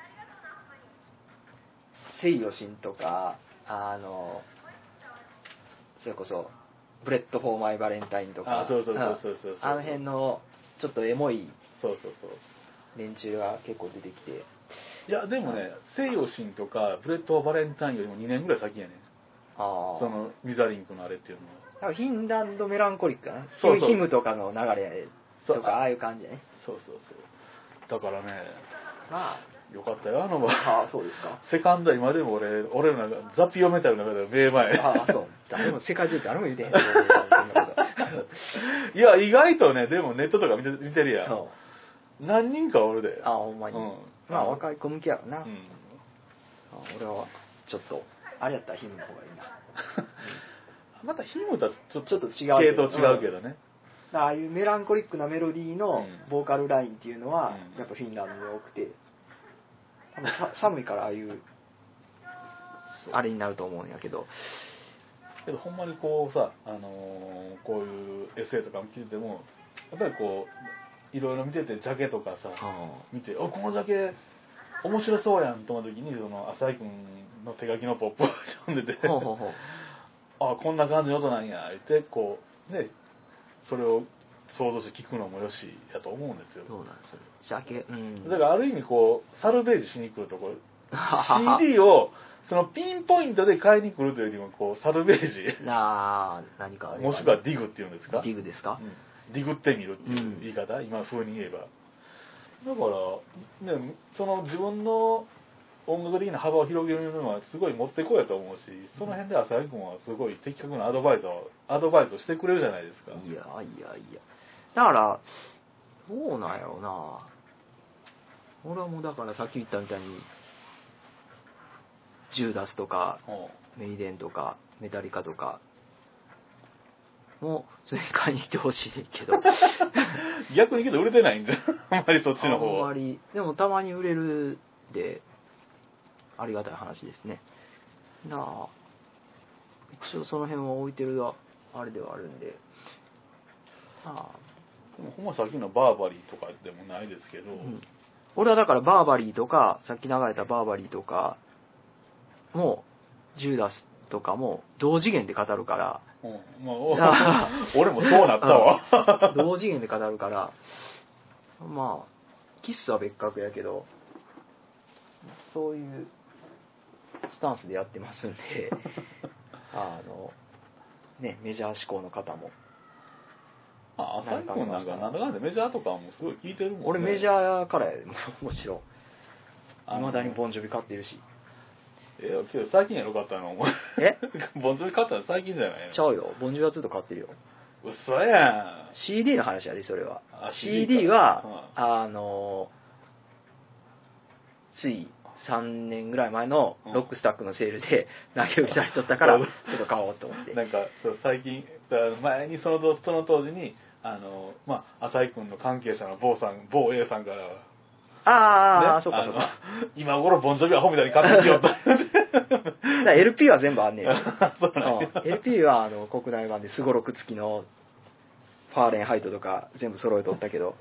セイオシンとか、あの、それこそ、ブレット・フォー・マイ・バレンタインとか、あそうそうそうそうそうあの辺の、ちょっとエモいそうそうそう。連中が結構出てきて、いや、でもね、セイオシンとか、ブレット・バレンタインよりも2年ぐらい先やねん。ああ。その、ミザリンクのあれっていうのは。多分フィンランドメランコリックかな。そうそうヒムとかの流れそうとか、ああいう感じね。そうそうそう。だからね、まよかったよ、あの場あ、ああ、そうですか。セカンドは今でも俺、俺の中、ザピオメタルの中では名前。ああ、そう。誰も、世界中誰も言うてへん。そんなこと。いや、意外とね、でもネットとか見て見てるやん。何人かおるで。ああ、ほんまに。うんまあ、若い子向きやろな。うん。あ俺は、ちょっと、あれやったらヒムの方がいいな。またヒムとはちょっちょっと違う系統違うけどね。ああいうメランコリックなメロディーのうんボーカルラインっていうのは、うんやっぱフィンランドに多くて、多分さ寒いからああいう、あれになると思うんやけど。けどほんまにこうさ、あのーこういうエッセイとか見ててもやっぱりこういろいろ見ててジャケとかさ見て「おこのジャケ面白そうやん」と思った時にその浅井君の手書きのポップを 読んでてほうほうほう。あこんな感じの音なんや言ってこうねそれを想像して聞くのもよしやと思うんですよ。そうなんですよ。ジャケ、うん。だからある意味こうサルベージしに来るとこ CD をそのピンポイントで買いに来るというよりもこうサルベージ。なあ何かもしくはディグっていうんですか？ディグですか？うん。ディグってみるっていう言い方、今風に言えば。だから、ね、その自分の音楽的な幅を広げるのはすごい持ってこいやと思うしその辺で浅井君はすごい的確なアドバイスをアドバイスをしてくれるじゃないですか。いやいやいやだからどうなんやろうな。俺はもうだからさっき言ったみたいにジューダスとかう。んメイデンとかメタリカとかも普通に買いに来てほしいけど。逆にけど売れてないんで あんまりそっちの方あんまはり。でもたまに売れるでありがたい話ですね。なあ一応その辺は置いてるあれではあるんで。なあでもほんまさっきのバーバリーとかでもないですけど、うん。俺はだからバーバリーとかさっき流れたバーバリーとかもジューダスとかも同次元で語るから。うん。まああ 俺もそうなったわ。同次元で語るから。まあキスは別格やけどそういうスタンスでやってますんで あのねメジャー志向の方もあ浅井君なんかなんだかんだメジャーとかもすごい聞いてるもんね。俺メジャーからやでも もちろん。いまだにボンジョビ買ってるし。えけど最近やろかったの？お前え？ボンジョビ買ったの？最近じゃないの？ちゃうよ。ボンジョビはずっと買ってるよ。嘘や CD の話やでそれは。あ CD CD か。は、あのつい3年ぐらい前のロックスタックのセールで 投げ売りされとったからうん。ちょっと買おうと思って。んなんかそう最近前にそのとその当時にあのまあ浅井君の関係者の某さん某 A さんからああ、ねそっかそっか。あの今頃ボンジョビアホみたいに買ってきようと。LP は全部あんねんよ、そうなんや。うん。LP はあの国内版ですごろく付きのファーレンハイトとか全部揃えとったけど。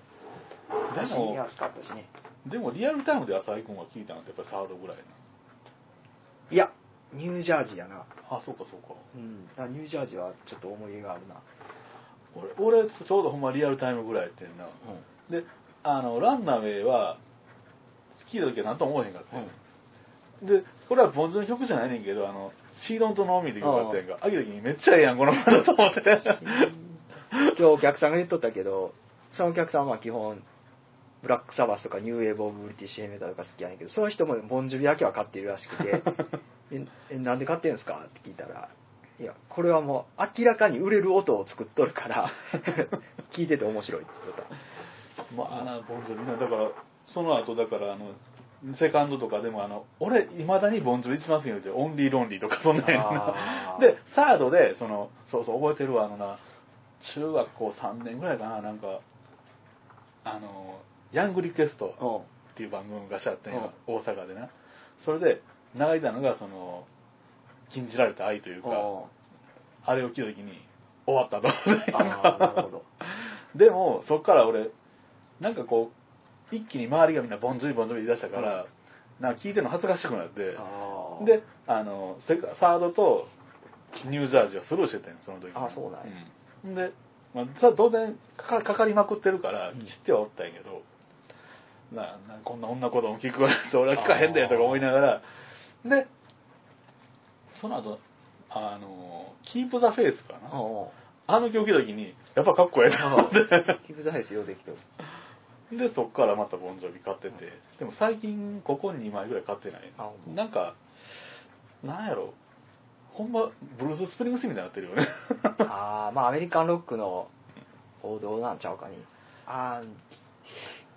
でも安かったしね。でもリアルタイムで浅井君が聞いたのってやっぱりサードぐらいいやニュージャージーやな。なあそうかそうか。うん。ニュージャージーはちょっと思い入れがあるな俺俺ちょうどほんまリアルタイムぐらいやってんな。であの Runaway は好きだ時は何とも思えへんかったよ、でこれはボンジョの曲じゃないねんけどあの She Don't Know Me って曲があったやんか。あげた時にめっちゃええやんこのバンドと思って。今日お客さんが言っとったけどそのお客さんは基本ブラックサバスとか New Wave of British ヘメタとか好きやねんけどその人もボンジョビだけは買ってるらしくて ええなんで買ってんすか？って聞いたらいやこれはもう明らかに売れる音を作っとるから 聞いてて面白いって言ってまあなボンジョビなだからその後だからあのセカンドとかでもあの俺いまだにボンジョビ一番好きなのってオンリーロンリーとかそんなんやな。あー。でサードでそのそうそう覚えてるわあのな中学校3年ぐらいかななんかあのヤングリクエストっていう番組が昔あったんよ、大阪でな。それで流れたのがその禁じられた愛というかあれを聞いた時に終わったと。ああなるほど。でもそっから俺なんかこう一気に周りがみんなボンジョビボンジョビ言い出したから、なんか聞いてるの恥ずかしくなってであのセカサードとニュージャージーはスルーしてたんよその時に。あそうなんや。うん。で、まあ、さ当然かかりまくってるからうん。知ってはおったんやけど、ななこんな女子供聞くわって俺は聞かへんでとか思いながらでその後あの「キープ・ザ・フェイス」かな。あの曲聞いた時にやっぱかっこええなと思って Keep the Faith ようできてるでそっからまたボンジョビ買ってて。でも最近ここ2枚ぐらい買ってない。なんかなんやろ。ほんまブルース・スプリングスティーンみたいになってるよね。ああまあアメリカンロックの王道なんちゃうかに。ああ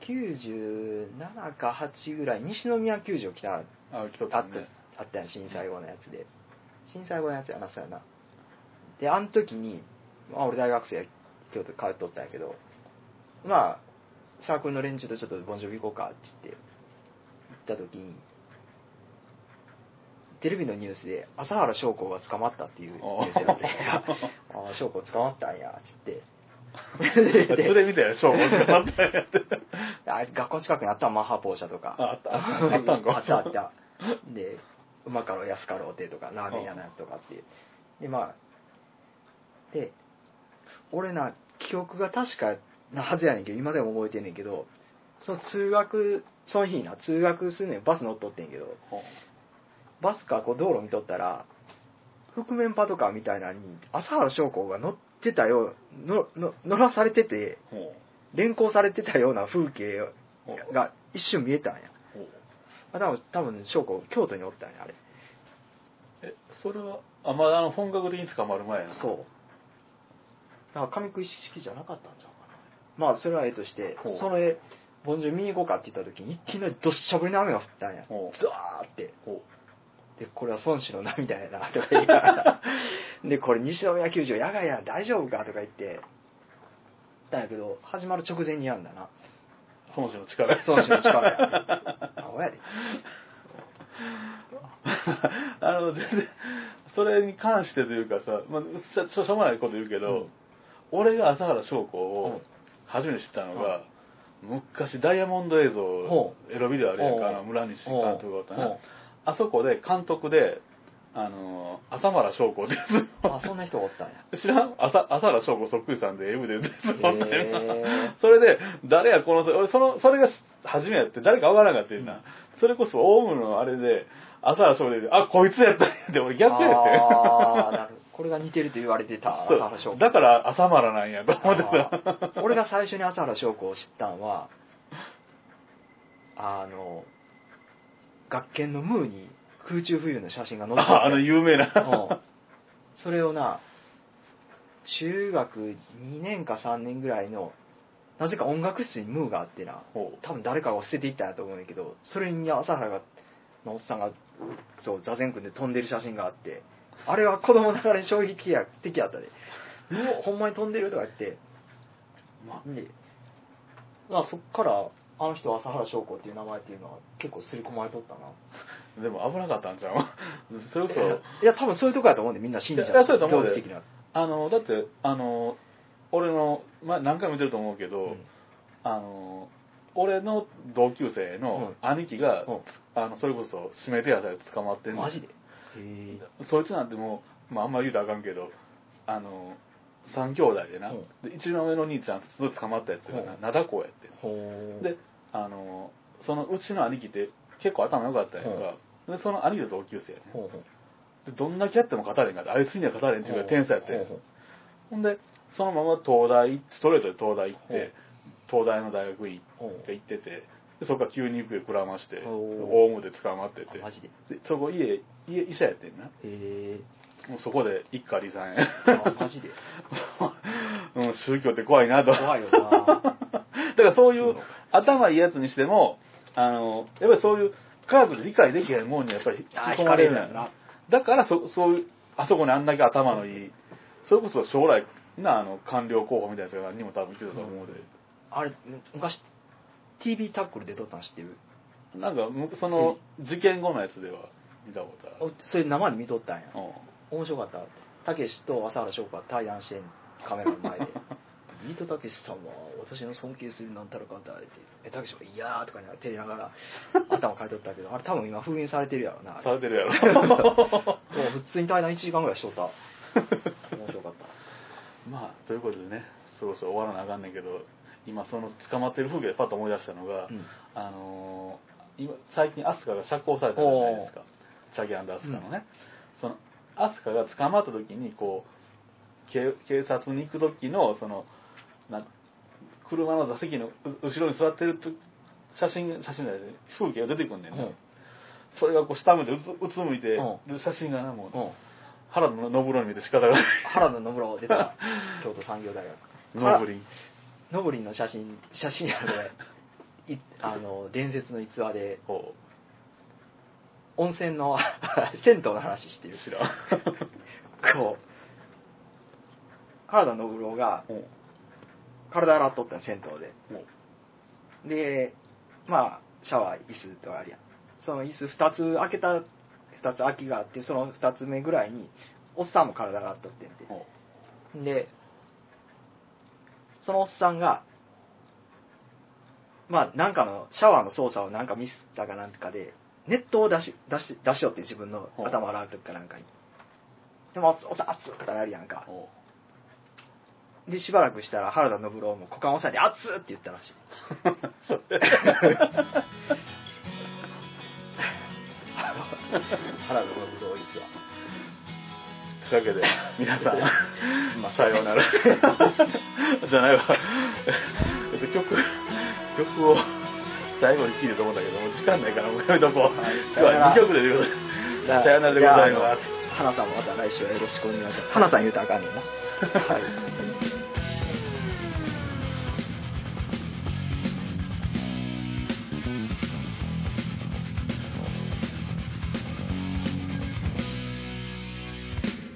97か8ぐらい。西宮球場来たあ来とっあったたねあったやん震災後のやつで震災後のやつやなそうやな。であの時に、まあ、俺大学生京都通っとったんやけどまあサークルの連中とちょっとボンジョビ行こうかって言って行った時にテレビのニュースで朝原将校が捕まったっていうニュースやって ああ 将校捕まったんやっつって。それみたいな勝負があったんやって。あ学校近くにあったマッハポーシャとか。ああったあったんか。あったあった。でうまかろう安かろうてとかラーメン屋のやつとかってでまあで俺な記憶が確かなはずやねんけど今でも覚えてんねんけどその通学その日な通学するねんバス乗っとってんけどバスかこう道路見とったら覆面パトカーみたいなのに朝原将校が乗ってたようのの乗らされててほ連行されてたような風景が一瞬見えたんやあ多分多分将校京都におったんやあれ。えそれはあまだあの本格的に捕まる前やな。そう。だから上食い式じゃなかったんちゃうかな。まあそれはええとしてほう。それボンジョビ見に行こうかって言った時にいきなりどっしゃ降りの雨が降ったんや。ほう。ザーって。ほでこれは孫子の涙やなとか言いながら。でこれ西宮球場野外や大丈夫かとか言ってたんやけど始まる直前にやんだな。う孫子の力。孫子の力。や アホやで。あの全然それに関してというかさ、まあ、しょしょうもないこと言うけど、うん。俺が朝原将子うん。を初めて知ったのが、昔ダイヤモンド映像ほエロビデオあるやんか村西監督がおったな。ほあそこで監督であの朝原将子です。うあそんな人がおったんや。知らん？朝朝原将子そっくりさんで M で出てたんだよへー。それで誰やこの人？俺そのそれが初めやって誰かわからなかったよな、それこそオウムのあれで朝原将子であこいつやったんやって俺逆やって。あーなる。これが似てると言われてた そう。朝原将子。だから朝原なんやと思ってあたー。俺が最初に朝原将子を知ったんはあの学研のムーに空中浮遊の写真が載ってて。ああの有名な。うん。それをな中学2年か3年ぐらいのなぜか音楽室にムーがあってな。ほ多分誰かが捨てていったんやと思うんだけどそれに朝原がのおっさんがそう座禅組んで飛んでる写真があってあれは子供ながらに衝撃的や的やったで「うおほんまに飛んでる?」とか言って。まで、まあ、そっからあの人朝原翔子っていう名前っていうのは結構刷り込まれとったな。あでも危なかったんちゃう？それこそいや多分そういうとこやと思うんでみんな信者いやそうやと思うで。あのだってあの俺の、まあ、何回も見てると思うけど、うん。あの俺の同級生の兄貴が、うん。あのそれこそ指名手当で捕まってんのマジで？そいつなんてもう、まあ、あんまり言うとあかんけどあの3兄弟でな、うん。で一番上の兄ちゃんずつ捕まったやつがなうん。灘子やってであのそのうちの兄貴って結構頭良かったんやんか、でその兄と同級生やねでどんだけやっても勝たれんかってあいつには勝たれんっていうぐらい天才やってん。ほんでそのまま東大ストレートで東大行って東大の大学院って行っててでそこから急に行方くらましてオウムで捕まってて。あマジで？でそこ家家医者やってんな。へえもうそこで一家離散やあマジで？うん宗教って怖いなと。怖いよな。だからそういう。頭いいやつにしてもあのやっぱりそういう科学で理解できへんもんにやっぱり引きあ込まれるやな。だからそそういうあそこにあんだけ頭のいいそれこそ将来なあの官僚候補みたいなやつが何人も多分言ってたと思うで、あれ昔 TV タックルで撮ったの知ってる？なんかむその事件後のやつでは見たことある。おそれ生で見とったんや。うん。面白かった。たけしと朝原翔子が対談してんカメラの前で「ビートたけしさんは私の尊敬するなんたらかんたら」って「えたけしがいやー」とかに照れながら 頭かいとったけどあれ多分今封印されてるやろなされてるやろ。もう普通に対談1時間ぐらいしとった。面白かった。まあということでねそろそろ終わらなあかんねんけど今その捕まってる風景でパッと思い出したのが、うん。あのー今最近アスカが釈放されたじゃないですか。チャギアンドアスカのね、そのアスカが捕まった時にこう警警察に行く時のそのな車の座席のう後ろに座ってると写真写真じゃない風景が出てくんねんな、うん。それがこう下向いてうつうつむいてうる写真がなもう、うん。原田の信郎に見て仕方が。ない原田信郎出た。京都産業大学。ノブリンノブリンの写真写真やこれい。あの伝説の逸話で。こ温泉の 銭湯の話してる。う知らん。こう。原田信郎がうん体洗っとったの銭湯で。うん。でまあシャワー椅子とかあるや。んその椅子2つ開けた2つ空きがあってその2つ目ぐらいにおっさんも体が洗っとってんて。うん。でそのおっさんがまあなんかのシャワーの操作をなんかミスったかなんかで熱湯を出し出し出しよって自分の頭洗う時かなんかに。でもおっさん熱っとかやるやんかでしばらくしたら原田信郎も股間押さえて熱っって言ったらしい 原田の同率はというわけで、皆さん、まあさようなら。じゃないわ。えっと、曲、曲を最後に聴いると思うんだけど、もう時間ないからもうやめとこう。はい今日は2曲でということで。さようならでございます。花さんもまた来週はよろしくお願いします花さん言うたらあかんねんなはい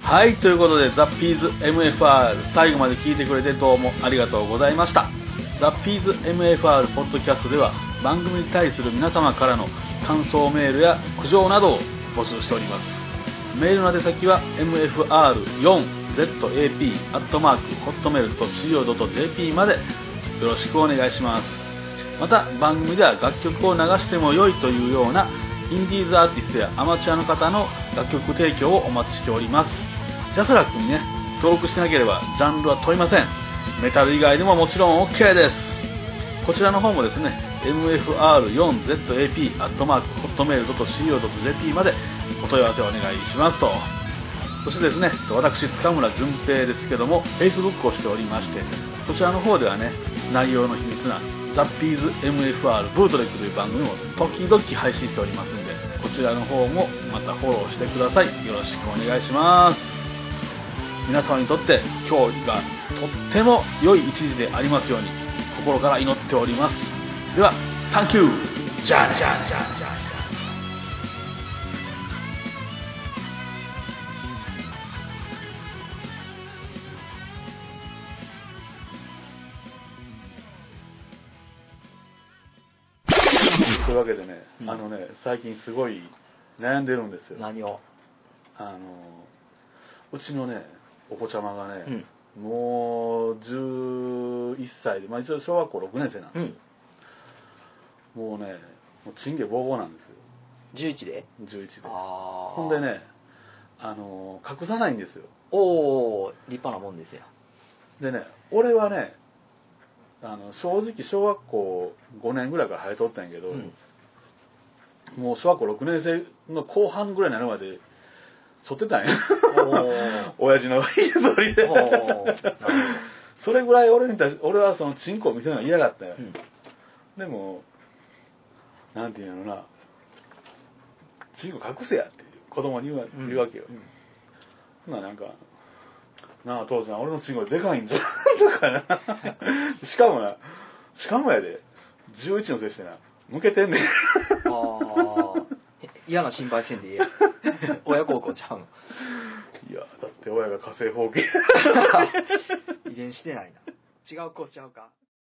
はい、ということで、ザ・ピーズ MFR、最後まで聞いてくれてどうもありがとうございました。ザ・ピーズ MFR ポッドキャストでは、番組に対する皆様からの感想メールや苦情などを募集しております。メールの宛先は mfr4zap.hotmail.co.jp までよろしくお願いします。また番組では楽曲を流しても良いというようなインディーズアーティストやアマチュアの方の楽曲提供をお待ちしておりますジャスラックにね登録してなければジャンルは問いませんメタル以外でももちろん OK ですこちらの方もですね mfr4zap.hotmail.co.jp までお問い合わせをお願いしますとそしてですね、私、塚村淳平ですけども、Facebook をしておりまして、そちらの方ではね、内容の秘密な、ザッ・ピーズ MFR ブートレックという番組を時々配信しておりますんで、こちらの方もまたフォローしてください。よろしくお願いします。皆様にとって今日がとっても良い一日でありますように、心から祈っております。では、サンキューじゃんじゃんじゃんじゃんじゃんというわけでね、あのね、最近すごい悩んでるんですよ。何をあの、うちのね、お子ちゃまがね、うんもう11歳で、まあ一応小学校6年生なんでうんすよ。もうね、もうチンゲボーボーなんですよ。11で？11で。ほんでね、あの、隠さないんですよ。おお立派なもんですよでね、俺はね、あの正直小学校5年ぐらいから生えとったんやけど、うんもう小学校6年生の後半ぐらいになるまで剃ってたんや。親父の家ぞりで。それぐらい俺に対し俺はそのチンコを見せるのが嫌だったよ、うん。でもなんていうのな。チンコ隠せやって子供に言う,、うん。言うわけよ、うん。ほななんか「なあ父ちゃん俺のチンコでかいんじゃん」とかな。しかもなしかもやで。11の手してな。向けてんねん。ああ嫌な心配せんでいいや 親孝行ちゃうの？いやだって親が火星放棄遺伝してないな。違う子ちゃうか？